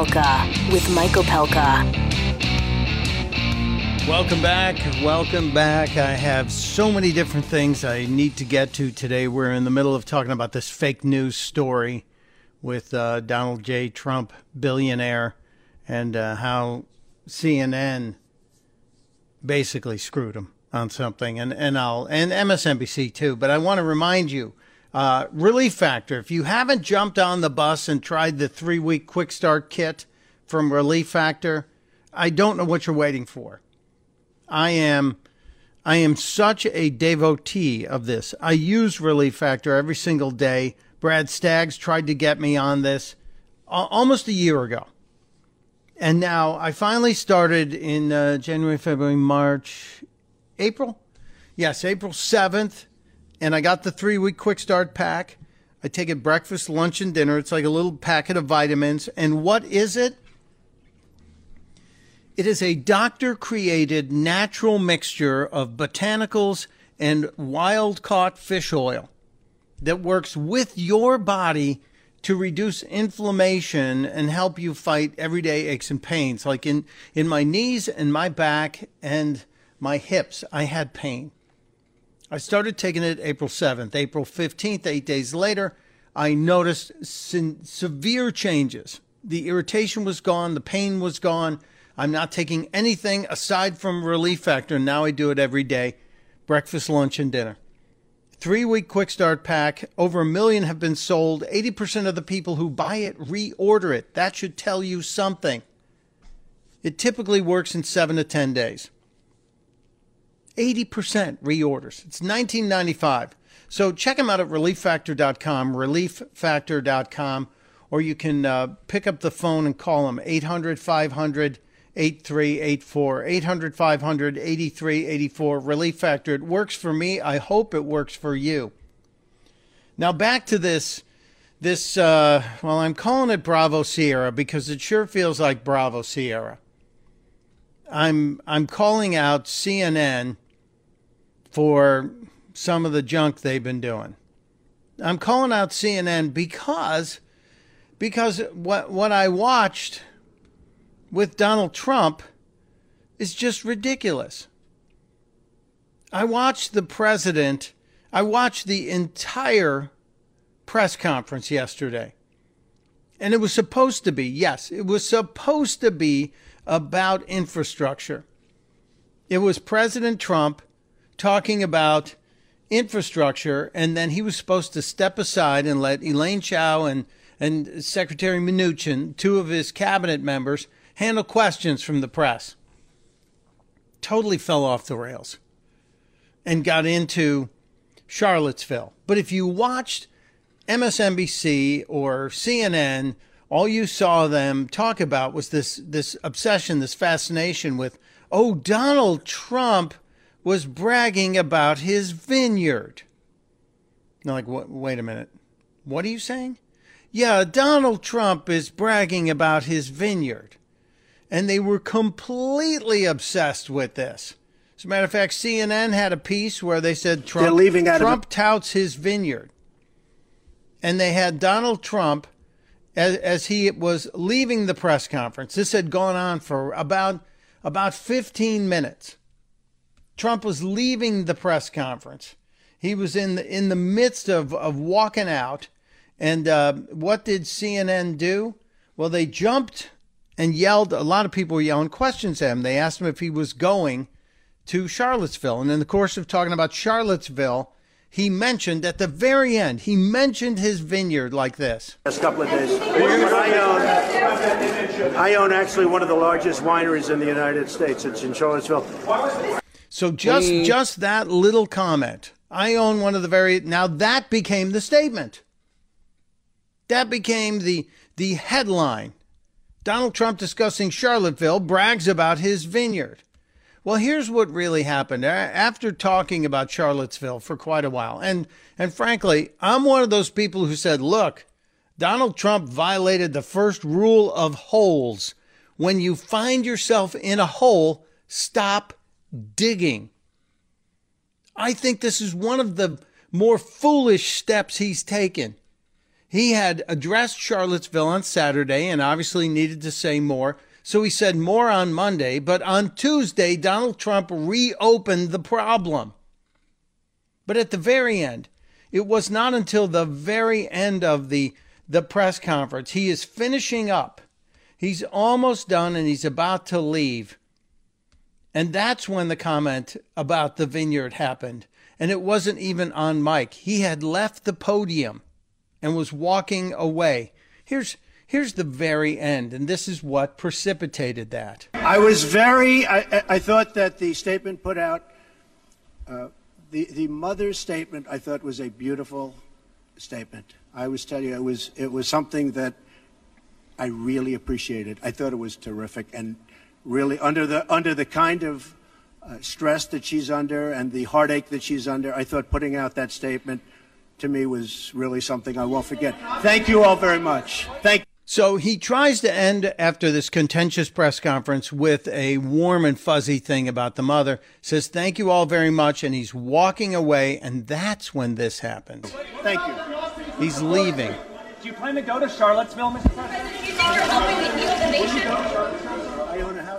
S1: With Mike Opelka.
S3: Welcome back. Welcome back. I have so many different things I need to get to today. We're in the middle of talking about this fake news story with uh, Donald J. Trump, billionaire, and uh, how CNN basically screwed him on something, and and I'll and MSNBC too. But I want to remind you uh, Relief Factor. If you haven't jumped on the bus and tried the three week quick start kit from Relief Factor, I don't know what you're waiting for. I am. I am such a devotee of this. I use Relief Factor every single day. Brad Staggs tried to get me on this almost a year ago. And now I finally started in uh, January, February, March, April. Yes, April 7th and I got the three week quick start pack. I take it breakfast, lunch, and dinner. It's like a little packet of vitamins. And what is it? It is a doctor created natural mixture of botanicals and wild caught fish oil that works with your body to reduce inflammation and help you fight everyday aches and pains. Like in, in my knees and my back and my hips, I had pain. I started taking it April 7th. April 15th, eight days later, I noticed severe changes. The irritation was gone, the pain was gone. I'm not taking anything aside from Relief Factor. Now I do it every day breakfast, lunch, and dinner. Three week quick start pack. Over a million have been sold. 80% of the people who buy it reorder it. That should tell you something. It typically works in seven to 10 days. 80% reorders. It's 1995. So check them out at relieffactor.com, relieffactor.com, or you can uh, pick up the phone and call them 800 500 8384, 800 500 8384. Relief Factor. It works for me. I hope it works for you. Now back to this. This, uh, well, I'm calling it Bravo Sierra because it sure feels like Bravo Sierra. I'm I'm calling out CNN for some of the junk they've been doing. I'm calling out CNN because because what what I watched with Donald Trump is just ridiculous. I watched the president, I watched the entire press conference yesterday. And it was supposed to be, yes, it was supposed to be about infrastructure. It was President Trump talking about infrastructure, and then he was supposed to step aside and let Elaine Chao and, and Secretary Mnuchin, two of his cabinet members, handle questions from the press. Totally fell off the rails and got into Charlottesville. But if you watched MSNBC or CNN, all you saw them talk about was this this obsession, this fascination with, oh, Donald Trump was bragging about his vineyard. Now, like, what, wait a minute. What are you saying? Yeah, Donald Trump is bragging about his vineyard. And they were completely obsessed with this. As a matter of fact, CNN had a piece where they said Trump, Trump touts his vineyard. And they had Donald Trump as, as he was leaving the press conference. This had gone on for about about 15 minutes. Trump was leaving the press conference. He was in the in the midst of, of walking out. And uh, what did CNN do? Well, they jumped and yelled. A lot of people were yelling questions at him. They asked him if he was going to Charlottesville. And in the course of talking about Charlottesville, he mentioned at the very end, he mentioned his vineyard like this.
S8: Last couple of days. I own, I own actually one of the largest wineries in the United States. It's in Charlottesville.
S3: So just just that little comment. I own one of the very now that became the statement. That became the the headline. Donald Trump discussing Charlottesville brags about his vineyard. Well, here's what really happened. After talking about Charlottesville for quite a while, and and frankly, I'm one of those people who said, "Look, Donald Trump violated the first rule of holes. When you find yourself in a hole, stop digging." I think this is one of the more foolish steps he's taken. He had addressed Charlottesville on Saturday and obviously needed to say more. So he said more on Monday, but on Tuesday, Donald Trump reopened the problem. But at the very end, it was not until the very end of the, the press conference. He is finishing up. He's almost done and he's about to leave. And that's when the comment about the vineyard happened. And it wasn't even on mic. He had left the podium and was walking away. Here's here's the very end, and this is what precipitated that.
S8: I was very. I, I thought that the statement put out, uh, the the mother's statement, I thought was a beautiful statement. I was telling you, it was it was something that I really appreciated. I thought it was terrific, and really under the under the kind of uh, stress that she's under and the heartache that she's under, I thought putting out that statement to me was really something I won't forget. Thank you all very much. Thank.
S3: So he tries to end after this contentious press conference with a warm and fuzzy thing about the mother. Says thank you all very much, and he's walking away, and that's when this happens.
S8: Thank you.
S3: He's leaving.
S9: Do you plan to go to Charlottesville, Mr. President?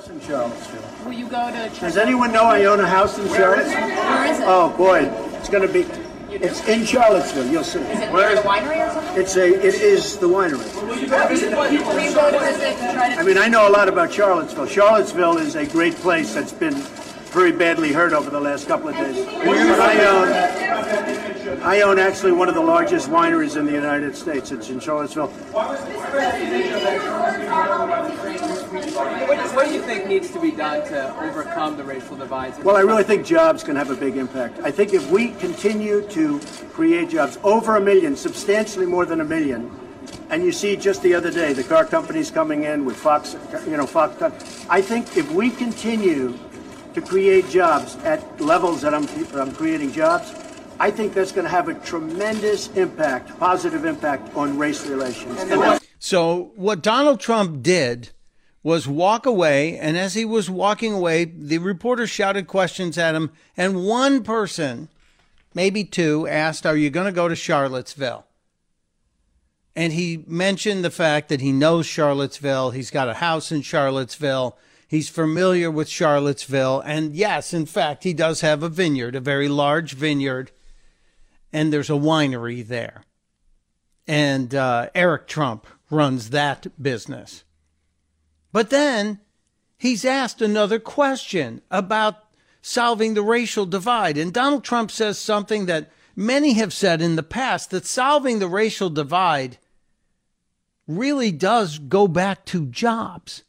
S8: I own a house in Charlottesville.
S10: Will you go to?
S8: Does anyone know I own a house in Charlottesville?
S10: Where is it?
S8: Oh boy, it's going to be. It's in Charlottesville. You'll see.
S10: Is it near the winery or something?
S8: It's a. It is the winery.
S10: Will you go visit and try to?
S8: I mean, I know a lot about Charlottesville. Charlottesville is a great place that's been very badly hurt over the last couple of days. But I own. Uh, I own actually one of the largest wineries in the United States. It's in Charlottesville.
S9: What, what do you think needs to be done to overcome the racial divides?
S8: Well, I really think jobs can have a big impact. I think if we continue to create jobs, over a million, substantially more than a million, and you see just the other day the car companies coming in with Fox, you know, Fox. I think if we continue to create jobs at levels that I'm, I'm creating jobs, I think that's going to have a tremendous impact, positive impact on race relations.
S3: So what Donald Trump did was walk away, and as he was walking away, the reporter shouted questions at him, and one person, maybe two, asked, Are you going to go to Charlottesville? And he mentioned the fact that he knows Charlottesville, he's got a house in Charlottesville. He's familiar with Charlottesville. And yes, in fact, he does have a vineyard, a very large vineyard. And there's a winery there. And uh, Eric Trump runs that business. But then he's asked another question about solving the racial divide. And Donald Trump says something that many have said in the past that solving the racial divide really does go back to jobs.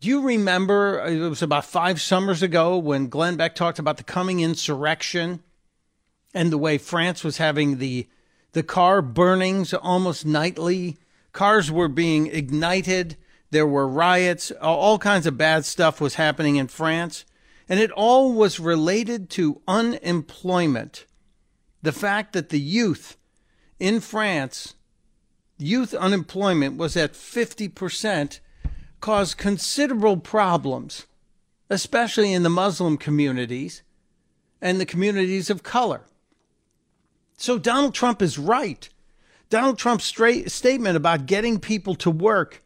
S3: Do you remember uh, it was about five summers ago when Glenn Beck talked about the coming insurrection and the way France was having the the car burnings almost nightly. Cars were being ignited. There were riots. All kinds of bad stuff was happening in France. And it all was related to unemployment. The fact that the youth in France, youth unemployment was at 50%, caused considerable problems, especially in the Muslim communities and the communities of color. So Donald Trump is right. Donald Trump's statement about getting people to work,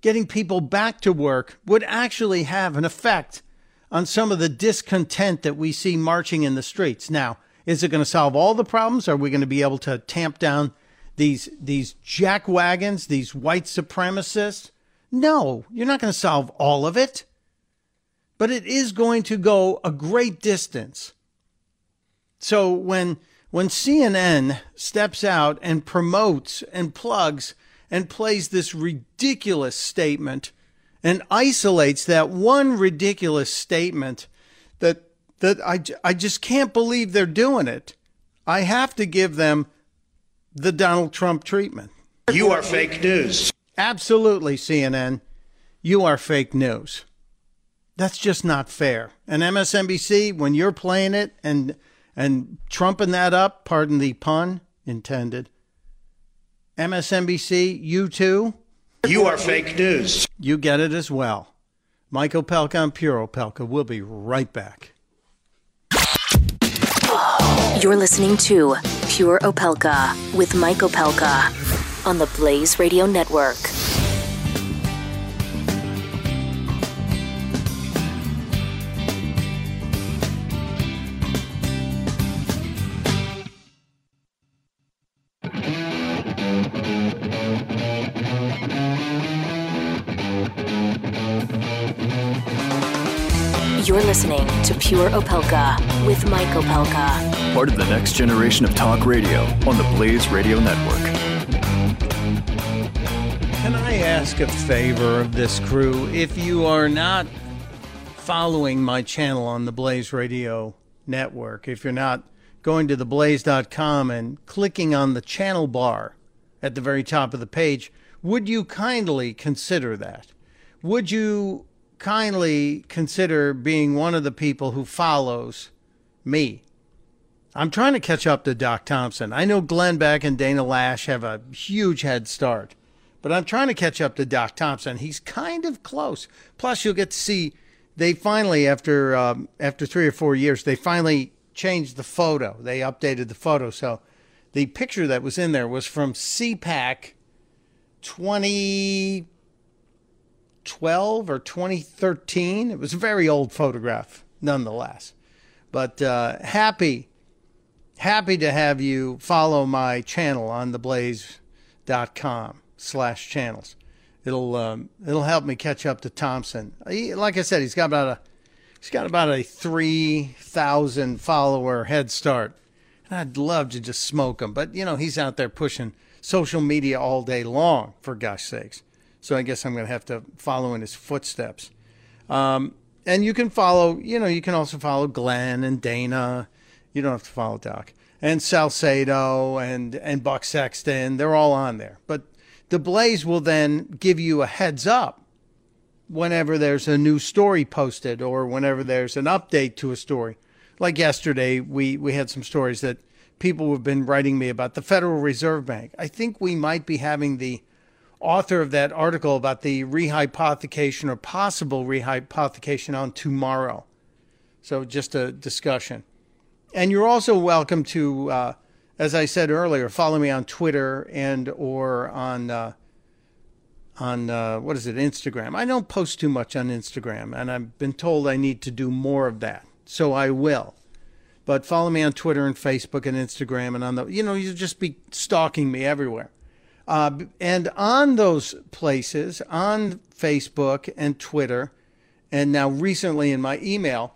S3: getting people back to work, would actually have an effect on some of the discontent that we see marching in the streets. Now, is it going to solve all the problems? Are we going to be able to tamp down these these jack wagons, these white supremacists? No, you're not going to solve all of it. But it is going to go a great distance. So when when CNN steps out and promotes and plugs and plays this ridiculous statement and isolates that one ridiculous statement that that I, I just can't believe they're doing it. I have to give them the Donald Trump treatment.
S11: You are fake news.
S3: Absolutely, CNN. You are fake news. That's just not fair. And MSNBC, when you're playing it and and trumping that up, pardon the pun intended, MSNBC, you too,
S11: you are fake news.
S3: You get it as well. Mike Opelka and Pure Opelka. We'll be right back.
S1: You're listening to Pure Opelka with Mike Opelka on the Blaze Radio Network. You're listening to Pure Opelka with Mike Opelka.
S2: Part of the next generation of talk radio on the Blaze Radio Network.
S3: Ask a favor of this crew? If you are not following my channel on the Blaze Radio Network, if you're not going to theblaze.com and clicking on the channel bar at the very top of the page, would you kindly consider that? Would you kindly consider being one of the people who follows me. I'm trying to catch up to Doc Thompson. I know Glenn Beck and Dana Loesch have a huge head start, but I'm trying to catch up to Doc Thompson. He's kind of close. Plus, you'll get to see they finally, after um, after three or four years, they finally changed the photo. They updated the photo, so the picture that was in there was from CPAC 2012 or 2013. It was a very old photograph, nonetheless. But uh, happy, happy to have you follow my channel on theblaze.com slash channels. It'll um, it'll help me catch up to Thompson. He, like I said, he's got about a he's got about a three thousand follower head start. And I'd love to just smoke him, but you know he's out there pushing social media all day long. For gosh sakes. So I guess I'm going to have to follow in his footsteps. Um, and you can follow, you know, you can also follow Glenn and Dana. You don't have to follow Doc and Salcedo and and Buck Sexton. They're all on there. But the Blaze will then give you a heads up whenever there's a new story posted or whenever there's an update to a story. Like yesterday, we we had some stories that people have been writing me about the Federal Reserve Bank. I think we might be having the author of that article about the rehypothecation or possible rehypothecation on tomorrow. So just a discussion. And you're also welcome to, uh, as I said earlier, follow me on Twitter and or on uh, on uh, what is it, Instagram. I don't post too much on Instagram, and I've been told I need to do more of that, so I will. But follow me on Twitter and Facebook and Instagram, and on the you know you'll just be stalking me everywhere. Uh, and on those places, on Facebook and Twitter, and now recently in my email,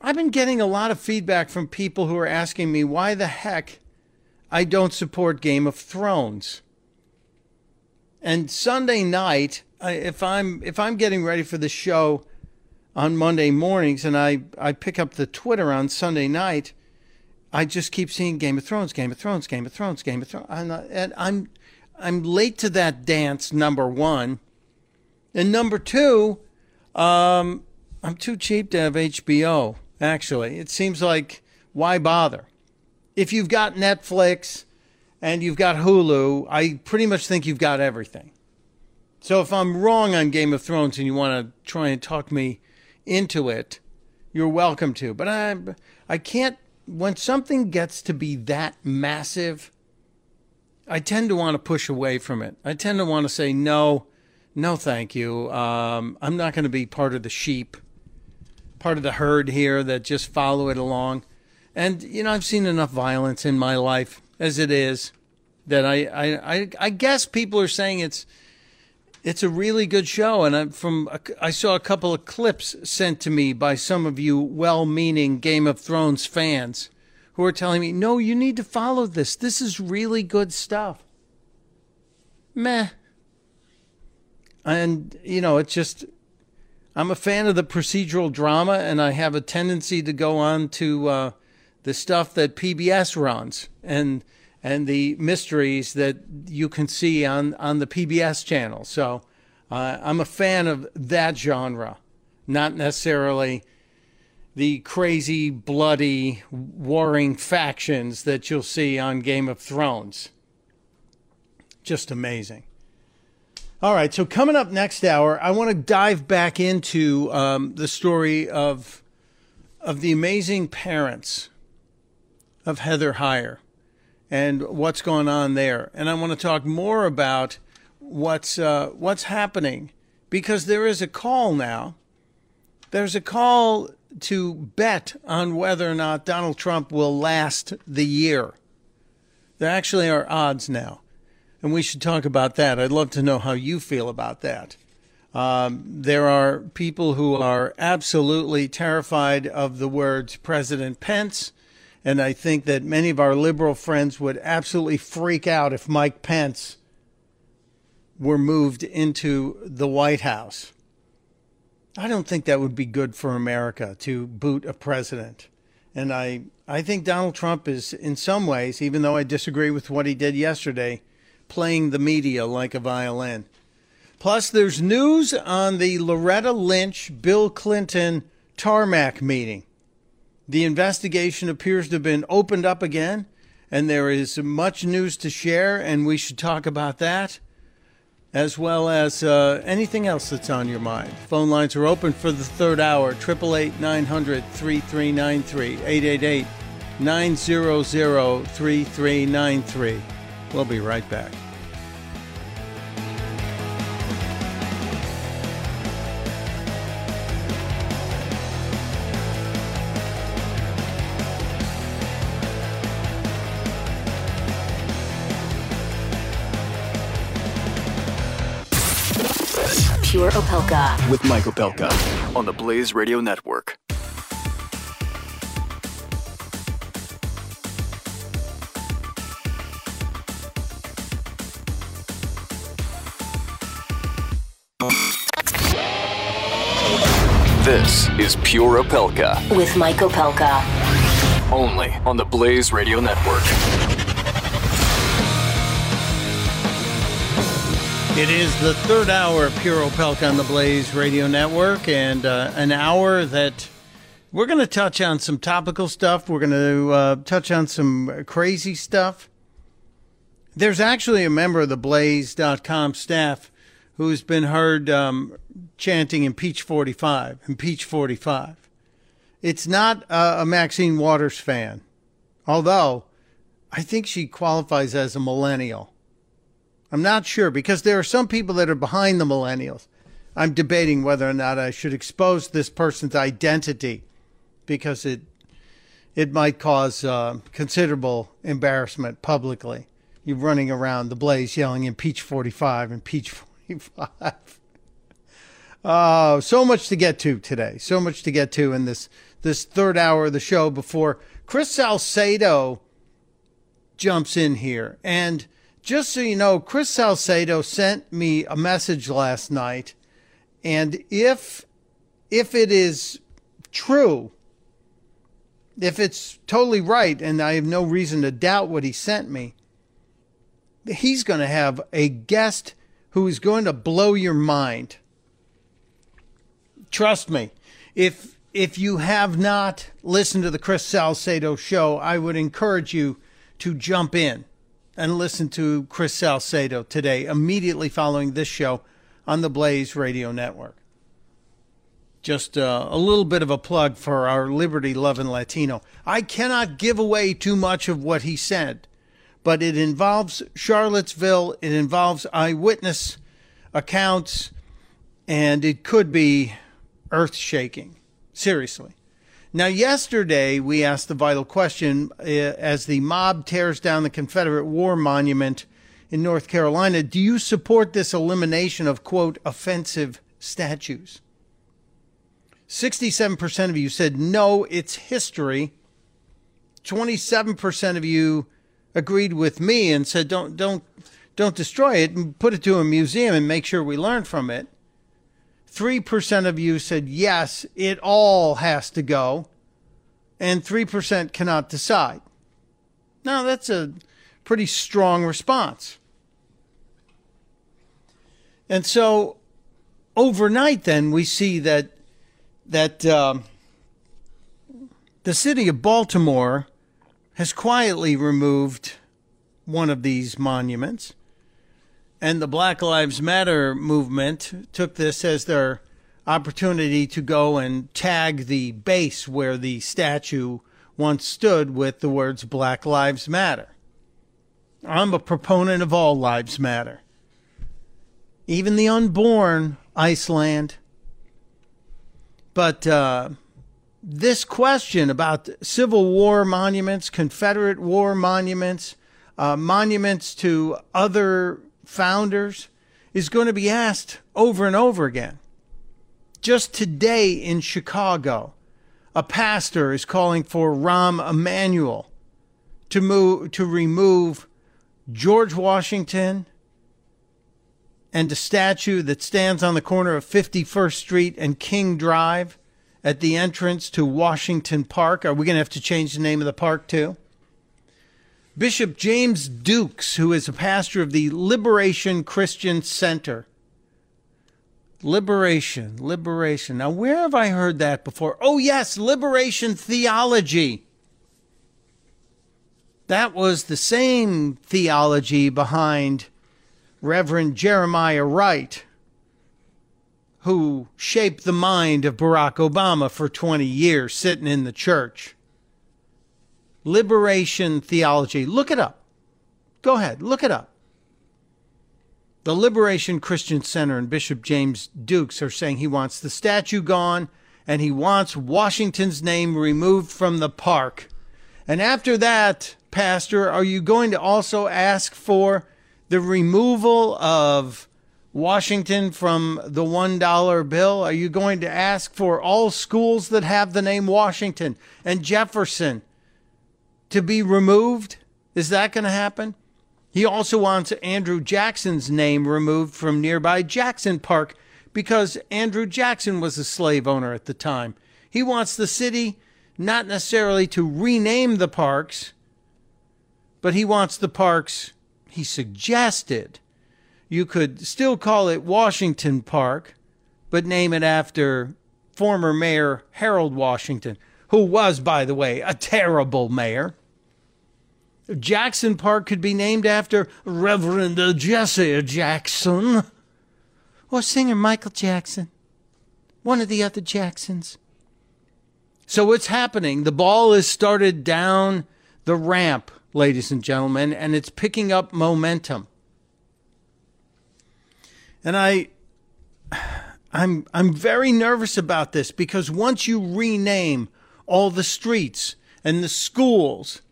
S3: I've been getting a lot of feedback from people who are asking me why the heck I don't support Game of Thrones. And Sunday night, if I'm if I'm getting ready for the show on Monday mornings and I, I pick up the Twitter on Sunday night, I just keep seeing Game of Thrones, Game of Thrones, Game of Thrones, Game of Thrones. I'm not, and I'm I'm late to that dance. Number one, and number two, um, I'm too cheap to have HBO. Actually, it seems like why bother? If you've got Netflix and you've got Hulu, I pretty much think you've got everything. So if I'm wrong on Game of Thrones and you want to try and talk me into it, you're welcome to. But I I can't when something gets to be that massive, I tend to want to push away from it. I tend to want to say no, no, thank you. Um, I'm not going to be part of the sheep, part of the herd here that just follow it along. And you know, I've seen enough violence in my life as it is that I, I, I, I guess people are saying it's it's a really good show, and I, from I saw a couple of clips sent to me by some of you well-meaning Game of Thrones fans who are telling me, "No, you need to follow this. This is really good stuff." Meh. And you know, it's just I'm a fan of the procedural drama, and I have a tendency to go on to uh, the stuff that PBS runs and and the mysteries that you can see on, on the PBS channel. So uh, I'm a fan of that genre, not necessarily the crazy, bloody, warring factions that you'll see on Game of Thrones. Just amazing. All right, so coming up next hour, I want to dive back into um, the story of of the amazing parents of Heather Heyer and what's going on there. And I want to talk more about what's uh, what's happening because there is a call now. There's a call to bet on whether or not Donald Trump will last the year. There actually are odds now, and we should talk about that. I'd love to know how you feel about that. Um, there are people who are absolutely terrified of the words President Pence and I think that many of our liberal friends would absolutely freak out if Mike Pence were moved into the White House. I don't think that would be good for America to boot a president. And I, I think Donald Trump is, in some ways, even though I disagree with what he did yesterday, playing the media like a violin. Plus, there's news on the Loretta Lynch Bill Clinton tarmac meeting. The investigation appears to have been opened up again, and there is much news to share, and we should talk about that as well as uh, anything else that's on your mind. Phone lines are open for the third hour 888 900 3393 888 900 3393. We'll be right back.
S2: With Mike Opelka on the Blaze Radio Network. This is Pure Opelka.
S1: With Mike Opelka.
S2: Only on the Blaze Radio Network.
S3: It is the third hour of Pure Opelka on the Blaze Radio Network, and uh, an hour that we're going to touch on some topical stuff. We're going to uh, touch on some crazy stuff. There's actually a member of the Blaze.com staff who's been heard um, chanting Impeach 45, Impeach 45. It's not uh, a Maxine Waters fan, although I think she qualifies as a millennial. I'm not sure because there are some people that are behind the millennials. I'm debating whether or not I should expose this person's identity because it it might cause uh, considerable embarrassment publicly. You're running around the blaze yelling impeach 45, impeach 45. *laughs* Oh, so much to get to today. So much to get to in this this third hour of the show before Chris Salcedo jumps in here and just so you know, Chris Salcedo sent me a message last night, and if if it is true if it's totally right, and I have no reason to doubt what he sent me, he's going to have a guest who is going to blow your mind. Trust me. If if you have not listened to the Chris Salcedo show, I would encourage you to jump in and listen to Chris Salcedo today, immediately following this show on the Blaze Radio Network. Just uh, a little bit of a plug for our liberty loving Latino. I cannot give away too much of what he said, but it involves Charlottesville, it involves eyewitness accounts, and it could be earth shaking. Seriously. Now, yesterday we asked the vital question uh, as the mob tears down the Confederate War Monument in North Carolina Do you support this elimination of, quote, offensive statues? 67% of you said no, it's history. 27% of you agreed with me and said don't don't don't destroy it and put it to a museum and make sure we learn from it. 3% of you said yes, it all has to go. And 3% cannot decide. Now, that's a pretty strong response. And so overnight, then, we see that that um, the city of Baltimore has quietly removed one of these monuments. And the Black Lives Matter movement took this as their opportunity to go and tag the base where the statue once stood with the words Black Lives Matter. I'm a proponent of all lives matter. Even the unborn, Iceland. But uh, this question about Civil War monuments, Confederate War monuments, uh, monuments to other founders is going to be asked over and over again. Just today in Chicago, a pastor is calling for Rahm Emanuel to move to remove George Washington and a statue that stands on the corner of 51st Street and King Drive at the entrance to Washington Park. Are we going to have to change the name of the park too? Bishop James Dukes, who is a pastor of the Liberation Christian Center. Liberation, liberation. Now, where have I heard that before? Oh, yes, liberation theology. That was the same theology behind Reverend Jeremiah Wright, who shaped the mind of Barack Obama for 20 years, sitting in the church. Liberation theology. Look it up. Go ahead, look it up. The Liberation Christian Center and Bishop James Dukes are saying he wants the statue gone and he wants Washington's name removed from the park. And after that, Pastor, are you going to also ask for the removal of Washington from the $1 bill? Are you going to ask for all schools that have the name Washington and Jefferson to be removed? Is that going to happen? He also wants Andrew Jackson's name removed from nearby Jackson Park because Andrew Jackson was a slave owner at the time. He wants the city not necessarily to rename the parks, but he wants the parks he suggested you could still call it Washington Park, but name it after former Mayor Harold Washington, who was, by the way, a terrible mayor. Jackson Park could be named after Reverend Jesse Jackson or singer Michael Jackson, one of the other Jacksons. So, what's happening? The ball is started down the ramp ladies and gentlemen, and it's picking up momentum. And I *sighs* I'm I'm very nervous about this because once you rename all the streets and the schools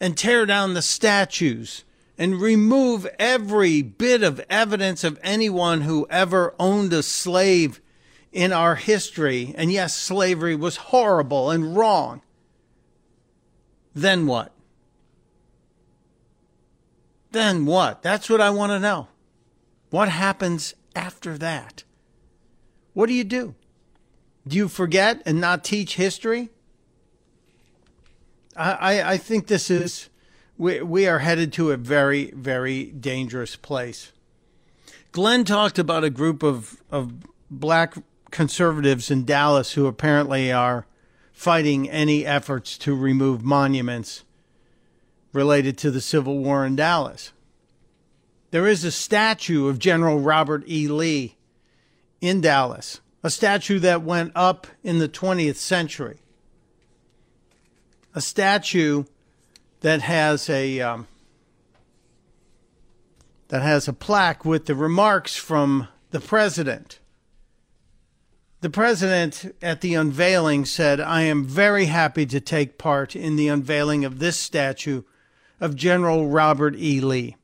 S3: and tear down the statues and remove every bit of evidence of anyone who ever owned a slave in our history, and yes, slavery was horrible and wrong, then what? Then what? That's what I want to know. What happens after that? What do you do? Do you forget and not teach history? I, I think this is we we are headed to a very very dangerous place. Glenn talked about a group of of black conservatives in Dallas who apparently are fighting any efforts to remove monuments related to the Civil War in Dallas. There is a statue of General Robert E. Lee in Dallas, a statue that went up in the 20th century. A statue that has a um, that has a plaque with the remarks from the president. The president at the unveiling said, I am very happy to take part in the unveiling of this statue of General Robert E. Lee.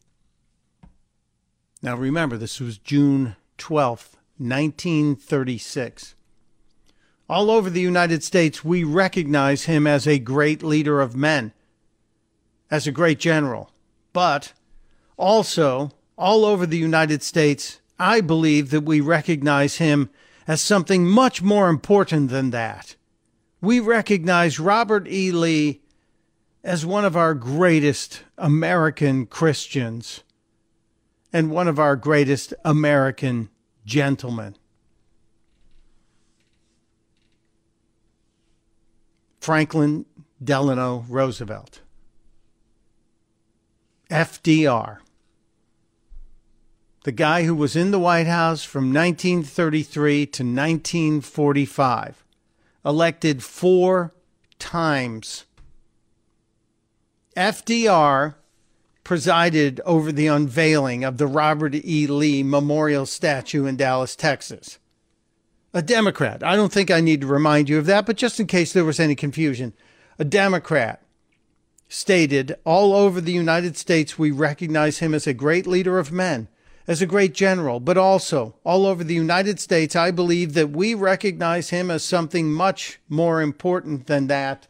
S3: Now remember, this was June 12th, 1936. All over the United States, we recognize him as a great leader of men, as a great general. But also, all over the United States, I believe that we recognize him as something much more important than that. We recognize Robert E. Lee as one of our greatest American Christians and one of our greatest American gentlemen. Franklin Delano Roosevelt. FDR. The guy who was in the White House from 1933 to 1945, elected four times. FDR presided over the unveiling of the Robert E. Lee Memorial Statue in Dallas, Texas. A Democrat. I don't think I need to remind you of that, but just in case there was any confusion, a Democrat stated all over the United States we recognize him as a great leader of men, as a great general, but also all over the United States I believe that we recognize him as something much more important than that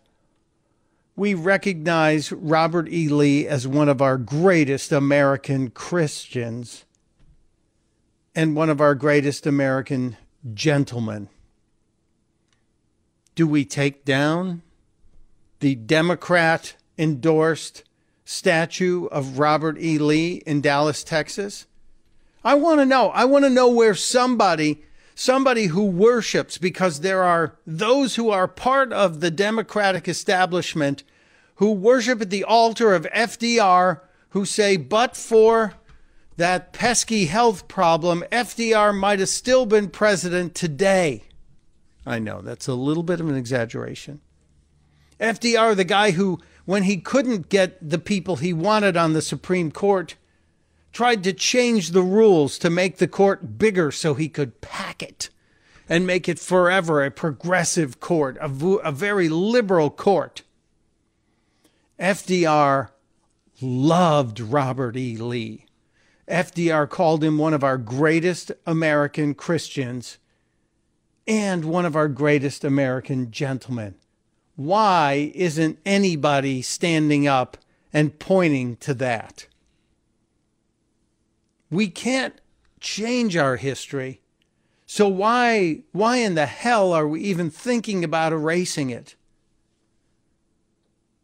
S3: we recognize Robert E. Lee as one of our greatest American Christians and one of our greatest American gentlemen. Do we take down the Democrat endorsed statue of Robert E. Lee in Dallas, Texas? I want to know. I want to know where somebody somebody who worships because there are those who are part of the Democratic establishment who worship at the altar of FDR who say, but for that pesky health problem, FDR might have still been president today. I know that's a little bit of an exaggeration. FDR, the guy who, when he couldn't get the people he wanted on the Supreme Court, tried to change the rules to make the court bigger so he could pack it and make it forever a progressive court, a, a very liberal court. FDR loved Robert E. Lee. FDR called him one of our greatest American Christians and one of our greatest American gentlemen. Why isn't anybody standing up and pointing to that? We can't change our history. So why why in the hell are we even thinking about erasing it?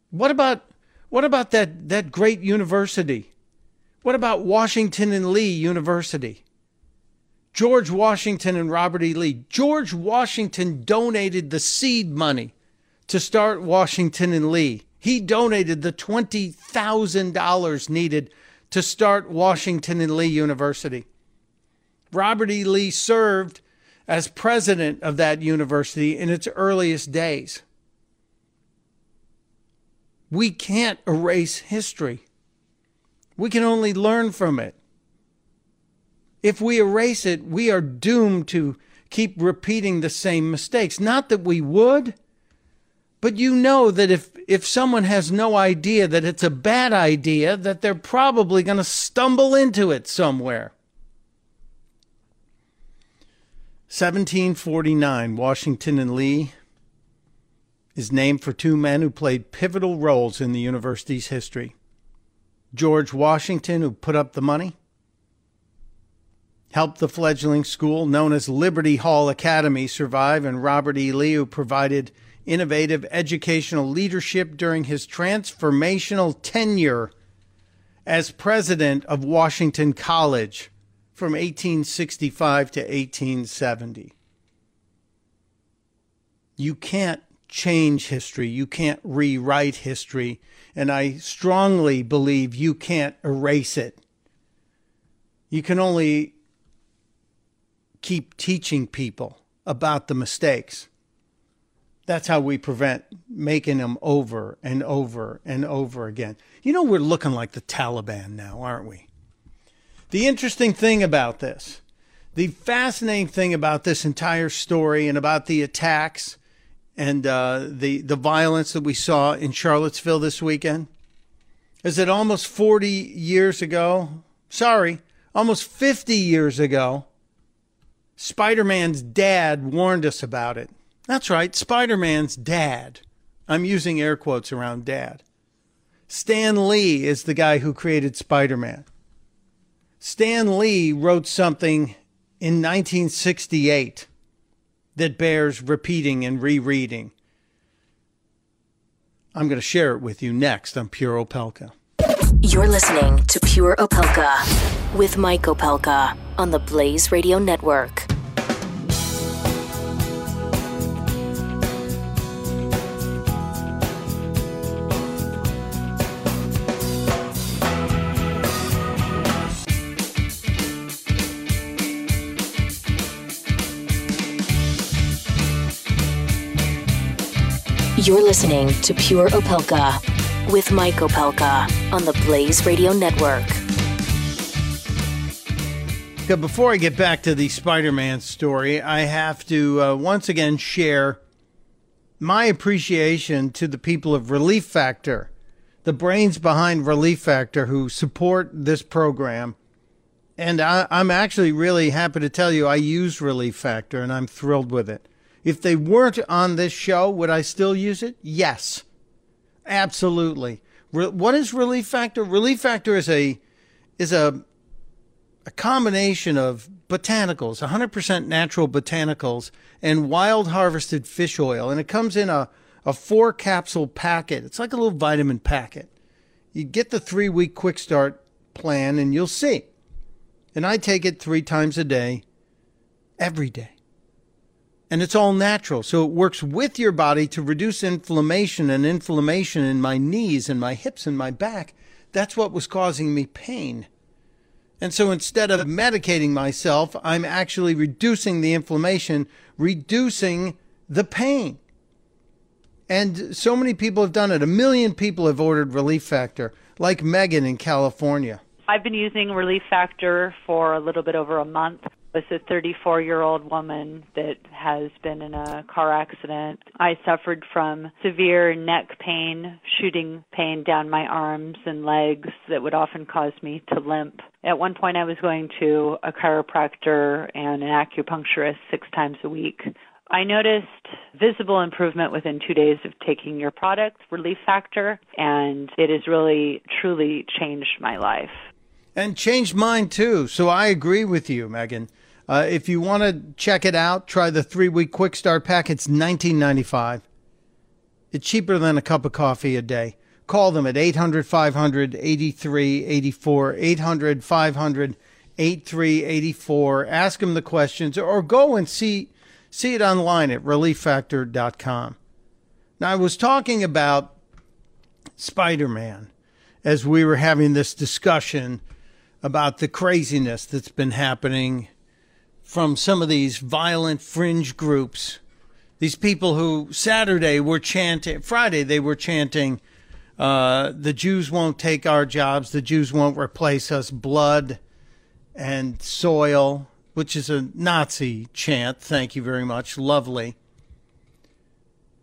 S3: What about what about that that great university? What about Washington and Lee University? George Washington and Robert E. Lee. George Washington donated the seed money to start Washington and Lee. He donated the $20,000 needed to start Washington and Lee University. Robert E. Lee served as president of that university in its earliest days. We can't erase history. We can only learn from it. If we erase it, we are doomed to keep repeating the same mistakes. Not that we would, but you know that if, if someone has no idea that it's a bad idea, that they're probably going to stumble into it somewhere. 1749, Washington and Lee is named for two men who played pivotal roles in the university's history George Washington, who put up the money, helped the fledgling school known as Liberty Hall Academy survive, and Robert E. Lee, who provided innovative educational leadership during his transformational tenure as president of Washington College from 1865 to 1870. You can't change history. You can't rewrite history. And I strongly believe you can't erase it. You can only keep teaching people about the mistakes. That's how we prevent making them over and over and over again. You know, we're looking like the Taliban now, aren't we? The interesting thing about this, the fascinating thing about this entire story and about the attacks and uh, the the violence that we saw in Charlottesville this weekend is that almost 40 years ago, sorry, almost 50 years ago, Spider Man's dad warned us about it. That's right, Spider Man's dad. I'm using air quotes around dad. Stan Lee is the guy who created Spider Man. Stan Lee wrote something in 1968 that bears repeating and rereading. I'm going to share it with you next on Pure Opelka.
S1: You're listening to Pure Opelka with Mike Opelka on the Blaze Radio Network. You're listening to Pure Opelka with Mike Opelka on the Blaze Radio Network.
S3: Before I get back to the Spider Man story, I have to uh, once again share my appreciation to the people of Relief Factor, the brains behind Relief Factor who support this program. And I, I'm actually really happy to tell you I use Relief Factor and I'm thrilled with it. If they weren't on this show, would I still use it? Yes. Absolutely. Re- what is Relief Factor? Relief Factor is a is a a combination of botanicals, 100% natural botanicals and wild harvested fish oil and it comes in a a four capsule packet. It's like a little vitamin packet. You get the 3 week quick start plan and you'll see. And I take it 3 times a day every day and it's all natural. So it works with your body to reduce inflammation and inflammation in my knees and my hips and my back. That's what was causing me pain. And so instead of medicating myself, I'm actually reducing the inflammation, reducing the pain. And so many people have done it. A million people have ordered Relief Factor, like Megan in California.
S12: I've been using Relief Factor for a little bit over a month was a 34 year old woman that has been in a car accident. I suffered from severe neck pain, shooting pain down my arms and legs that would often cause me to limp. At one point, I was going to a chiropractor and an acupuncturist six times a week. I noticed visible improvement within two days of taking your product, Relief Factor, and it has really, truly changed my life.
S3: And changed mine too. So I agree with you, Megan. Uh, if you want to check it out, try the three week quick start pack. It's nineteen ninety five. It's cheaper than a cup of coffee a day. Call them at 800 500 8384, 800 500 8384. Ask them the questions or go and see, see it online at relieffactor.com. Now, I was talking about Spider Man as we were having this discussion about the craziness that's been happening from some of these violent fringe groups. These people who Saturday were chanting, Friday they were chanting, uh, the Jews won't take our jobs, the Jews won't replace us, blood and soil, which is a Nazi chant. Thank you very much. Lovely.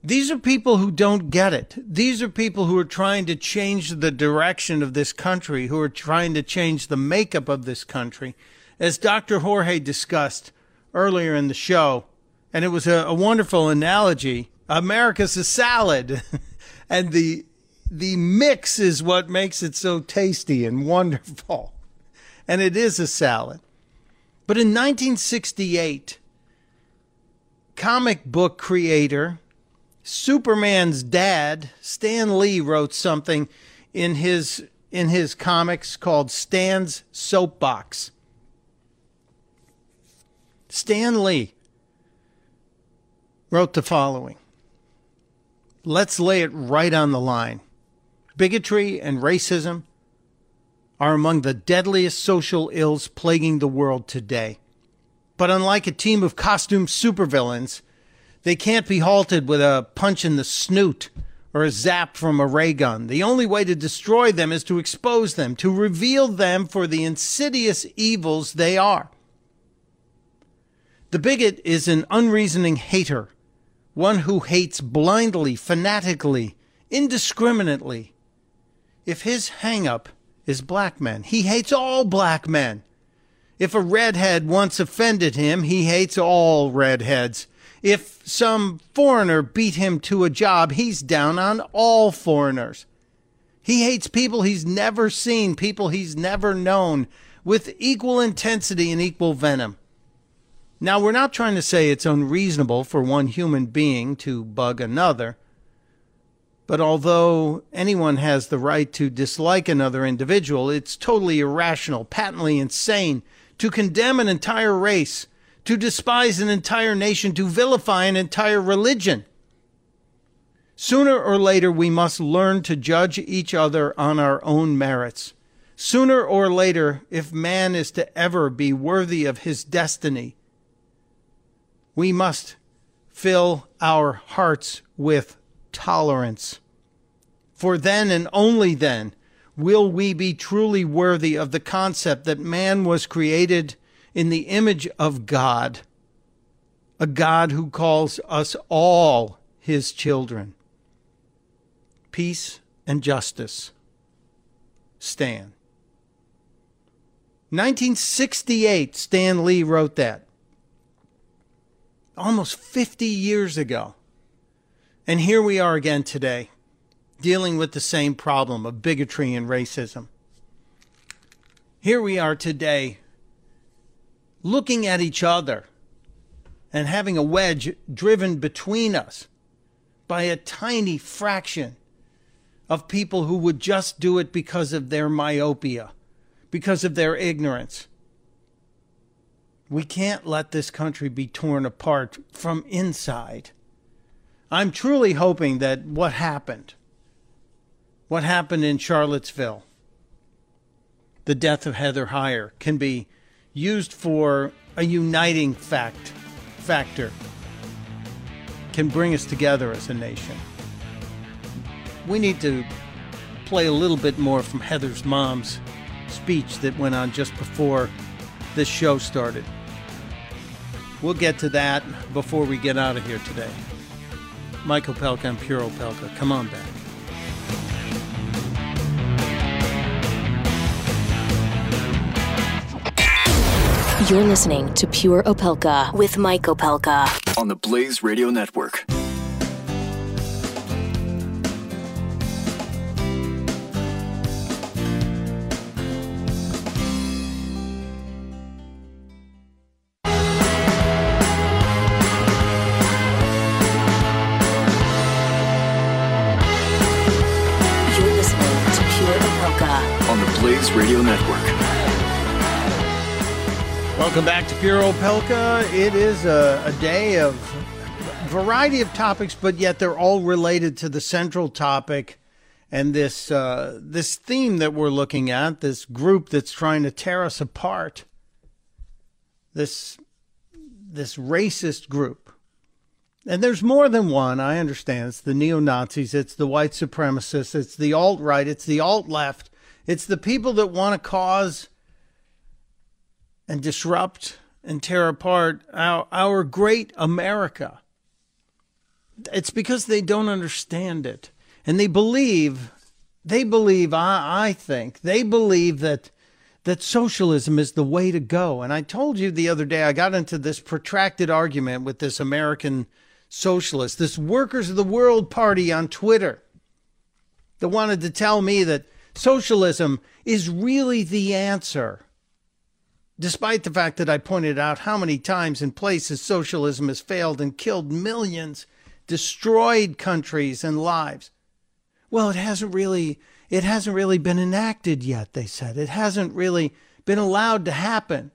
S3: These are people who don't get it. These are people who are trying to change the direction of this country, who are trying to change the makeup of this country as Dr. Jorge discussed earlier in the show, and it was a, a wonderful analogy. America's a salad, *laughs* and the the mix is what makes it so tasty and wonderful. *laughs* And it is a salad. But in 1968, comic book creator Superman's dad, Stan Lee, wrote something in his in his comics called Stan's Soapbox. Stan Lee wrote the following Let's lay it right on the line. Bigotry and racism are among the deadliest social ills plaguing the world today. But unlike a team of costume supervillains, they can't be halted with a punch in the snoot or a zap from a ray gun. The only way to destroy them is to expose them, to reveal them for the insidious evils they are. The bigot is an unreasoning hater, one who hates blindly, fanatically, indiscriminately. If his hang up is black men, he hates all black men. If a redhead once offended him, he hates all redheads. If some foreigner beat him to a job, he's down on all foreigners. He hates people he's never seen, people he's never known, with equal intensity and equal venom. Now, we're not trying to say it's unreasonable for one human being to bug another, but although anyone has the right to dislike another individual, it's totally irrational, patently insane to condemn an entire race to despise an entire nation, to vilify an entire religion. Sooner or later, we must learn to judge each other on our own merits. Sooner or later, if man is to ever be worthy of his destiny, we must fill our hearts with tolerance. For then and only then will we be truly worthy of the concept that man was created in the image of God, a God who calls us all his children. Peace and justice. Stan. 1968, Stan Lee wrote that. Almost 50 years ago. And here we are again today, dealing with the same problem of bigotry and racism. Here we are today, looking at each other and having a wedge driven between us by a tiny fraction of people who would just do it because of their myopia, because of their ignorance. We can't let this country be torn apart from inside. I'm truly hoping that what happened, what happened in Charlottesville, the death of Heather Heyer, can be used for a uniting fact factor can bring us together as a nation. We need to play a little bit more from Heather's mom's speech that went on just before this show started. We'll get to that before we get out of here today. Michael Opelka and Pure Opelka, come on back.
S1: You're listening to Pure Opelka with Mike Opelka
S2: on the Blaze Radio Network.
S3: Welcome back to Pure Opelka. It is a, a day of variety of topics, but yet they're all related to the central topic and this uh, this theme that we're looking at. This group that's trying to tear us apart. This this racist group, and there's more than one. I understand. It's the neo Nazis. It's the white supremacists. It's the alt right. It's the alt left. It's the people that want to cause and disrupt and tear apart our, our great America. It's because they don't understand it. And they believe, they believe, I, I think, they believe that that socialism is the way to go. And I told you the other day, I got into this protracted argument with this American socialist, this Workers of the World Party on Twitter, that wanted to tell me that socialism is really the answer despite the fact that I pointed out how many times and places socialism has failed and killed millions, destroyed countries and lives. Well, it hasn't really it hasn't really been enacted yet, they said. It hasn't really been allowed to happen.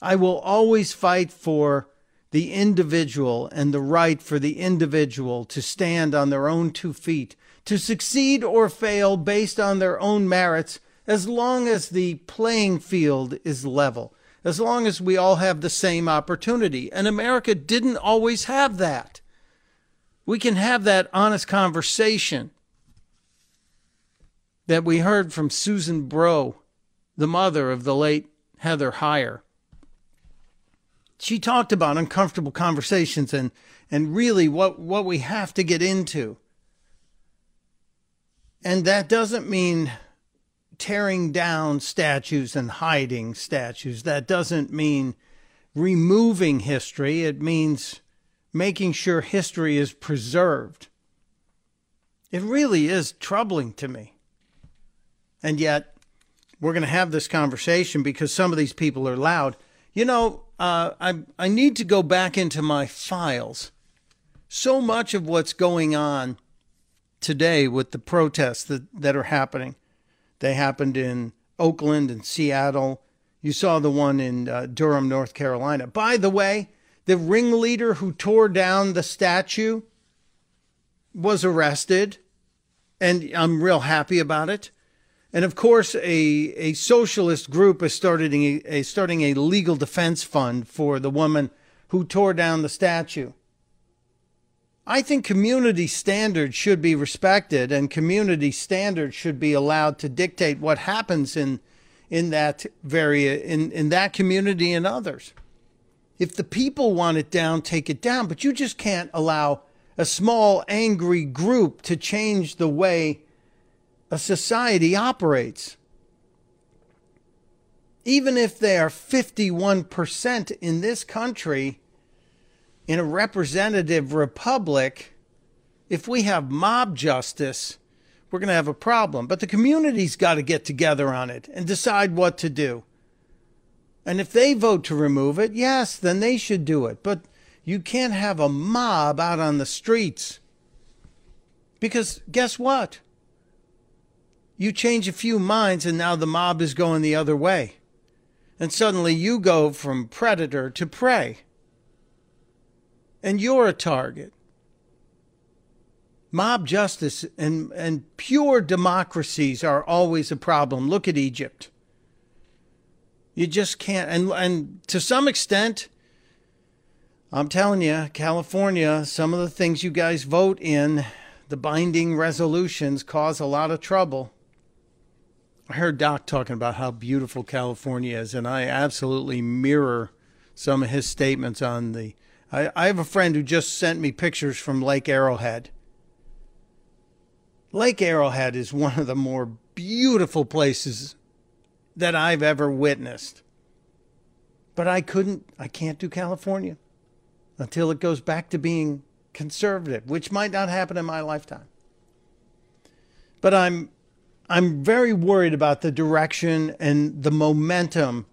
S3: I will always fight for the individual and the right for the individual to stand on their own two feet, to succeed or fail based on their own merits, as long as the playing field is level, as long as we all have the same opportunity. And America didn't always have that. We can have that honest conversation that we heard from Susan Bro, the mother of the late Heather Heyer she talked about uncomfortable conversations and and really what what we have to get into. And that doesn't mean tearing down statues and hiding statues. That doesn't mean removing history. It means making sure history is preserved. It really is troubling to me. And yet, we're going to have this conversation because some of these people are loud. You know, uh, I I need to go back into my files. So much of what's going on today with the protests that, that are happening, they happened in Oakland and Seattle. You saw the one in uh, Durham, North Carolina. By the way, the ringleader who tore down the statue was arrested, and I'm real happy about it. And of course, a, a socialist group is starting a, a, starting a legal defense fund for the woman who tore down the statue. I think community standards should be respected, and community standards should be allowed to dictate what happens in in that very in, in that community and others. If the people want it down, take it down, but you just can't allow a small angry group to change the way a society operates. Even if they are 51% in this country, in a representative republic, if we have mob justice, we're going to have a problem. But the community's got to get together on it and decide what to do. And if they vote to remove it, yes, then they should do it. But you can't have a mob out on the streets. Because guess what? You change a few minds, and now the mob is going the other way. And suddenly you go from predator to prey. And you're a target. Mob justice and, and pure democracies are always a problem. Look at Egypt. You just can't. And, and to some extent, I'm telling you, California, some of the things you guys vote in, the binding resolutions, cause a lot of trouble. I heard Doc talking about how beautiful California is, and I absolutely mirror some of his statements on the. I, I have a friend who just sent me pictures from Lake Arrowhead. Lake Arrowhead is one of the more beautiful places that I've ever witnessed. But I couldn't, I can't do California until it goes back to being conservative, which might not happen in my lifetime. But I'm I'm very worried about the direction and the momentum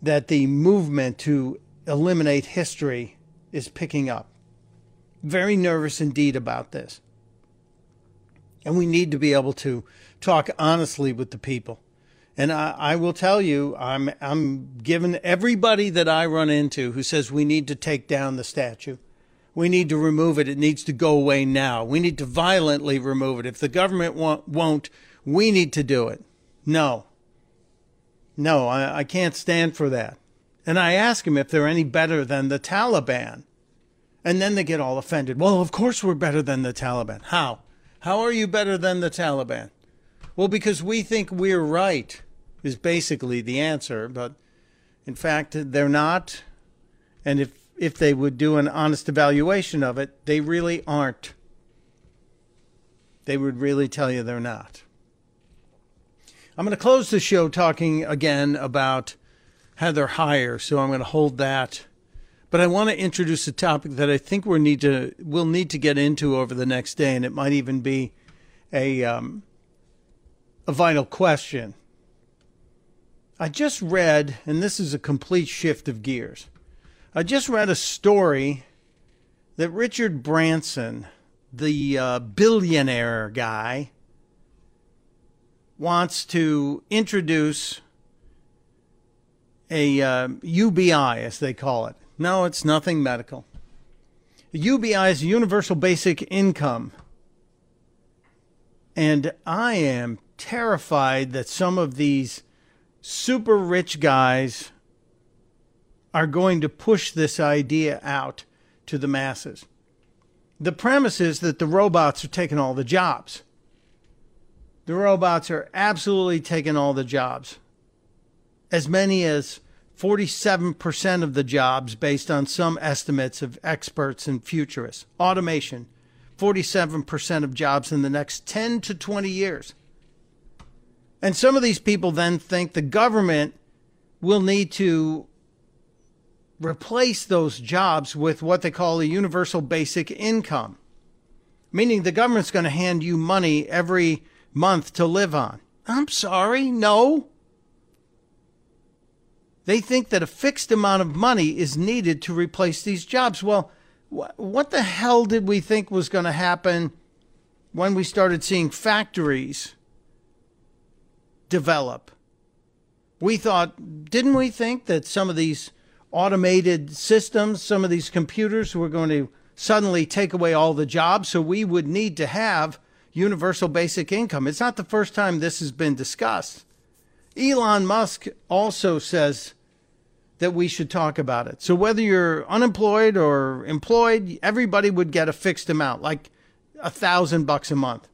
S3: that the movement to eliminate history is picking up. Very nervous indeed about this. And we need to be able to talk honestly with the people. And I, I, will tell you, I'm I'm giving everybody that I run into who says we need to take down the statue. We need to remove it. It needs to go away now. We need to violently remove it. If the government won't, we need to do it. No. No, I, I can't stand for that. And I ask them if they're any better than the Taliban. And then they get all offended. Well, of course we're better than the Taliban. How? How are you better than the Taliban? Well, because we think we're right, is basically the answer. But in fact, they're not. And if if they would do an honest evaluation of it, they really aren't. They would really tell you they're not. I'm going to close the show talking again about Heather Heyer, so I'm going to hold that. But I want to introduce a topic that I think we need to we'll need to get into over the next day, and it might even be a um, a vital question. I just read, and this is a complete shift of gears. I just read a story that Richard Branson, the uh, billionaire guy, wants to introduce a uh, UBI, as they call it. No, it's nothing medical. A UBI is Universal Basic Income. And I am terrified that some of these super rich guys are going to push this idea out to the masses. The premise is that the robots are taking all the jobs. The robots are absolutely taking all the jobs. As many as 47% of the jobs, based on some estimates of experts and futurists. Automation, 47% of jobs in the next 10 to 20 years. And some of these people then think the government will need to replace those jobs with what they call a universal basic income, meaning the government's going to hand you money every month to live on. I'm sorry, no. They think that a fixed amount of money is needed to replace these jobs. Well, wh- what the hell did we think was going to happen when we started seeing factories develop? We thought, didn't we think that some of these automated systems, some of these computers were going to suddenly take away all the jobs, so we would need to have universal basic income. It's not the first time this has been discussed. Elon Musk also says that we should talk about it. So whether you're unemployed or employed, everybody would get a fixed amount, like a thousand bucks a month.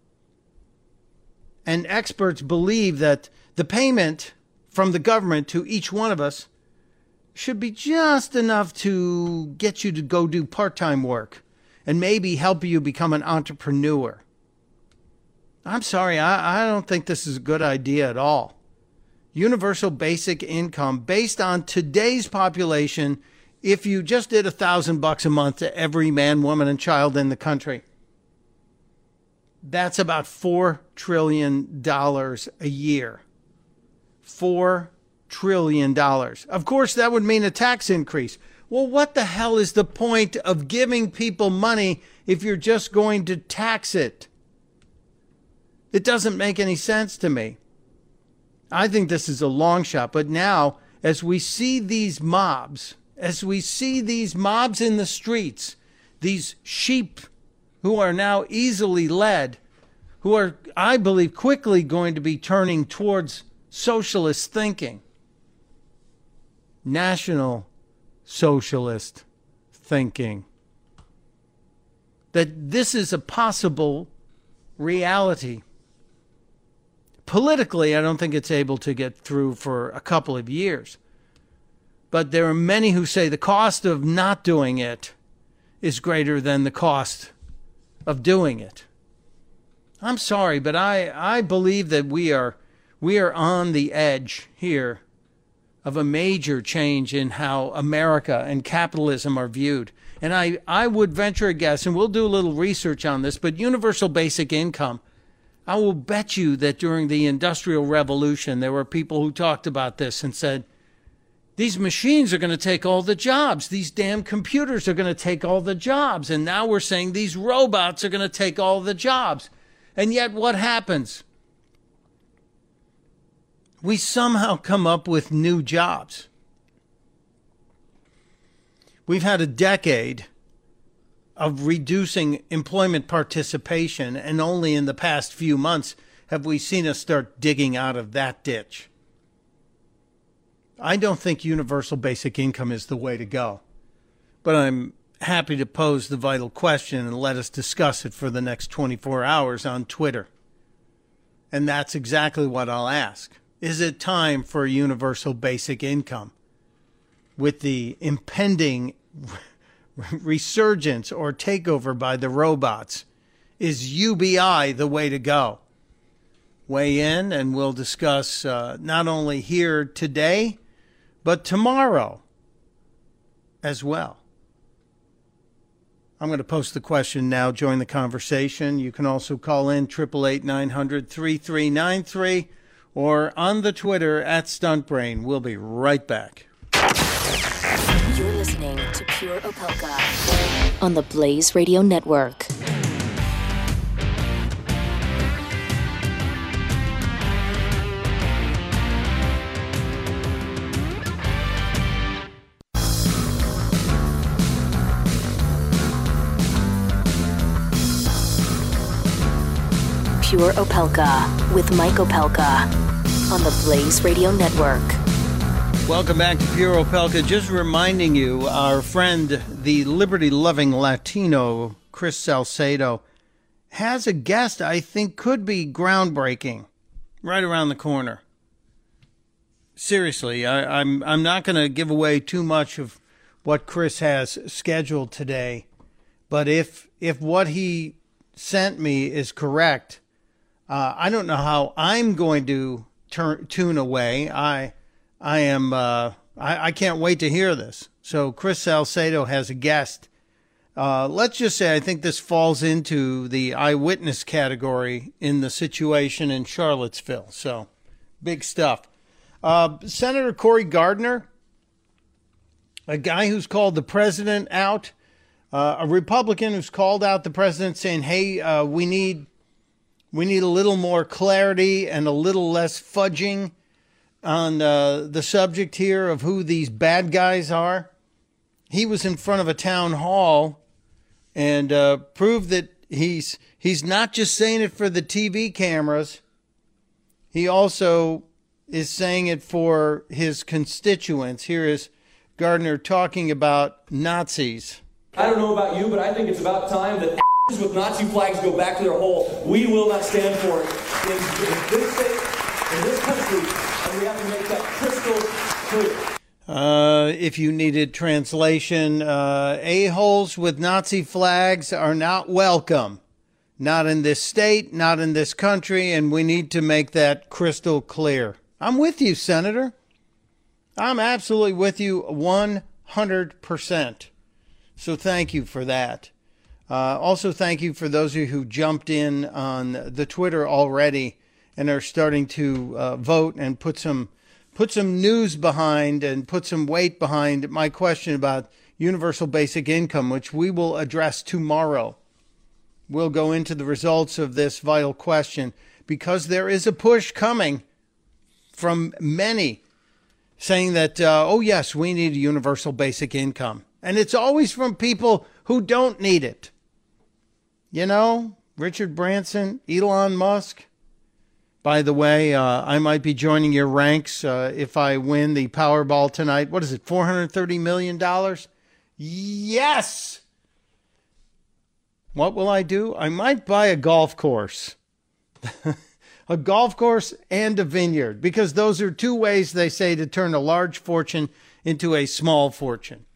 S3: And experts believe that the payment from the government to each one of us should be just enough to get you to go do part time work and maybe help you become an entrepreneur. I'm sorry, I, I don't think this is a good idea at all. Universal basic income based on today's population, if you just did a thousand bucks a month to every man, woman, and child in the country, that's about $4 trillion a year. $4 trillion. Of course, that would mean a tax increase. Well, what the hell is the point of giving people money if you're just going to tax it? It doesn't make any sense to me. I think this is a long shot, but now, as we see these mobs, as we see these mobs in the streets, these sheep who are now easily led, who are, I believe, quickly going to be turning towards socialist thinking. National socialist thinking. That this is a possible reality. Politically, I don't think it's able to get through for a couple of years. But there are many who say the cost of not doing it is greater than the cost of doing it. I'm sorry, but I, I believe that we are we are on the edge here of a major change in how America and capitalism are viewed. And I, I would venture a guess, and we'll do a little research on this, but universal basic income, I will bet you that during the Industrial Revolution, there were people who talked about this and said, these machines are going to take all the jobs. These damn computers are going to take all the jobs. And now we're saying these robots are going to take all the jobs. And yet, what happens? we somehow come up with new jobs. We've had a decade of reducing employment participation, and only in the past few months have we seen us start digging out of that ditch. I don't think universal basic income is the way to go, but I'm happy to pose the vital question and let us discuss it for the next 24 hours on Twitter. And that's exactly what I'll ask. Is it time for a universal basic income? With the impending resurgence or takeover by the robots, is UBI the way to go? Weigh in and we'll discuss uh, not only here today, but tomorrow as well. I'm going to post the question now. Join the conversation. You can also call in 888 900 3393 or on the Twitter at StuntBrain. We'll be right back.
S1: To Pure Opelka on the Blaze Radio Network. Pure Opelka with Mike Opelka on the Blaze Radio Network.
S3: Welcome back to Pure Opelka. Just reminding you, our friend, the liberty loving Latino, Chris Salcedo, has a guest I think could be groundbreaking right around the corner. Seriously, I, I'm I'm not going to give away too much of what Chris has scheduled today, but if if what he sent me is correct, uh, I don't know how I'm going to turn tune away. I I am uh, I, I can't wait to hear this. So Chris Salcedo has a guest. Uh, let's just say I think this falls into the eyewitness category in the situation in Charlottesville. So big stuff. Uh, Senator Cory Gardner, a guy who's called the president out, uh, a Republican who's called out the president saying, "Hey, uh, we need we need a little more clarity and a little less fudging on uh, the subject here of who these bad guys are. He was in front of a town hall and uh, proved that he's he's not just saying it for the TV cameras. He also is saying it for his constituents. Here is Gardner talking about Nazis.
S13: I don't know about you, but I think it's about time that *laughs* with Nazi flags go back to their hole. We will not stand for it in, in this state, in this country, and we have to make that crystal clear.
S3: Uh, if you needed translation, uh, a-holes with Nazi flags are not welcome. Not in this state, not in this country, and we need to make that crystal clear. I'm with you, Senator. I'm absolutely with you 100%. So thank you for that. Uh, also, thank you for those of you who jumped in on the Twitter already and are starting to uh, vote and put some put some news behind and put some weight behind my question about universal basic income, which we will address tomorrow. We'll go into the results of this vital question because there is a push coming from many saying that, uh, oh, yes, we need a universal basic income. And it's always from people who don't need it. You know, Richard Branson, Elon Musk. By the way, uh, I might be joining your ranks uh, if I win the Powerball tonight. What is it, $430 million? Yes! What will I do? I might buy a golf course. *laughs* a golf course and a vineyard, because those are two ways they say to turn a large fortune into a small fortune.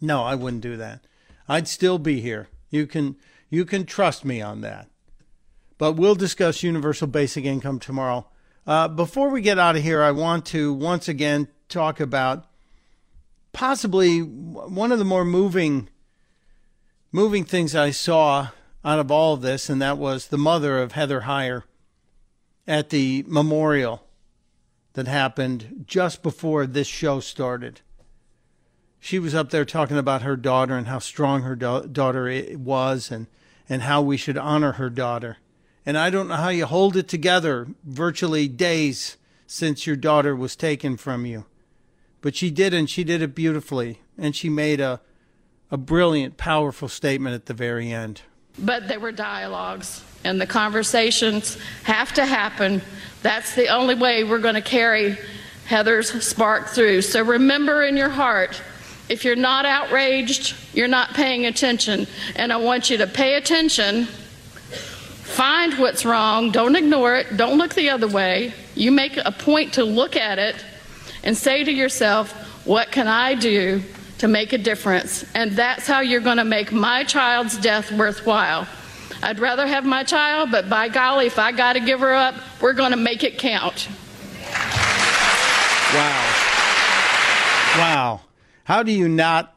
S3: No, I wouldn't do that. I'd still be here. You can you can trust me on that. But we'll discuss universal basic income tomorrow. Uh, before we get out of here, I want to once again talk about possibly one of the more moving moving things I saw out of all of this, and that was the mother of Heather Heyer at the memorial that happened just before this show started she was up there talking about her daughter and how strong her da- daughter was and, and how we should honor her daughter. And I don't know how you hold it together virtually days since your daughter was taken from you. But she did, and she did it beautifully. And she made a, a brilliant, powerful statement at the very end.
S4: But there were dialogues, and the conversations have to happen. That's the only way we're going to carry Heather's spark through. So remember in your heart if you're not outraged, you're not paying attention. And I want you to pay attention, find what's wrong, don't ignore it, don't look the other way. You make a point to look at it and say to yourself, what can I do to make a difference? And that's how you're going to make my child's death worthwhile. I'd rather have my child, but by golly, if I got to give her up, we're going to make it count.
S3: Wow. Wow. How do you not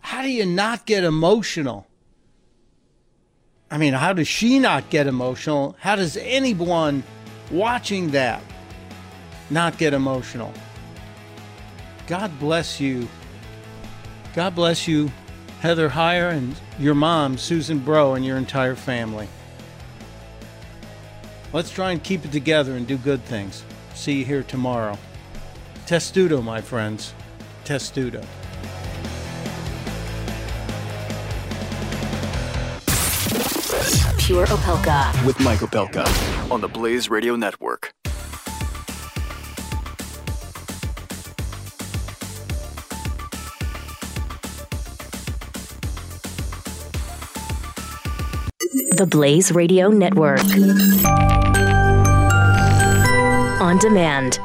S3: how do you not get emotional? I mean, how does she not get emotional? How does anyone watching that not get emotional? God bless you. God bless you, Heather Heyer, and your mom, Susan Bro, and your entire family. Let's try and keep it together and do good things. See you here tomorrow. Testudo, my friends. Testudo.
S1: Pure Opelka.
S2: With Mike Opelka on the Blaze Radio Network.
S1: The Blaze Radio Network. On demand.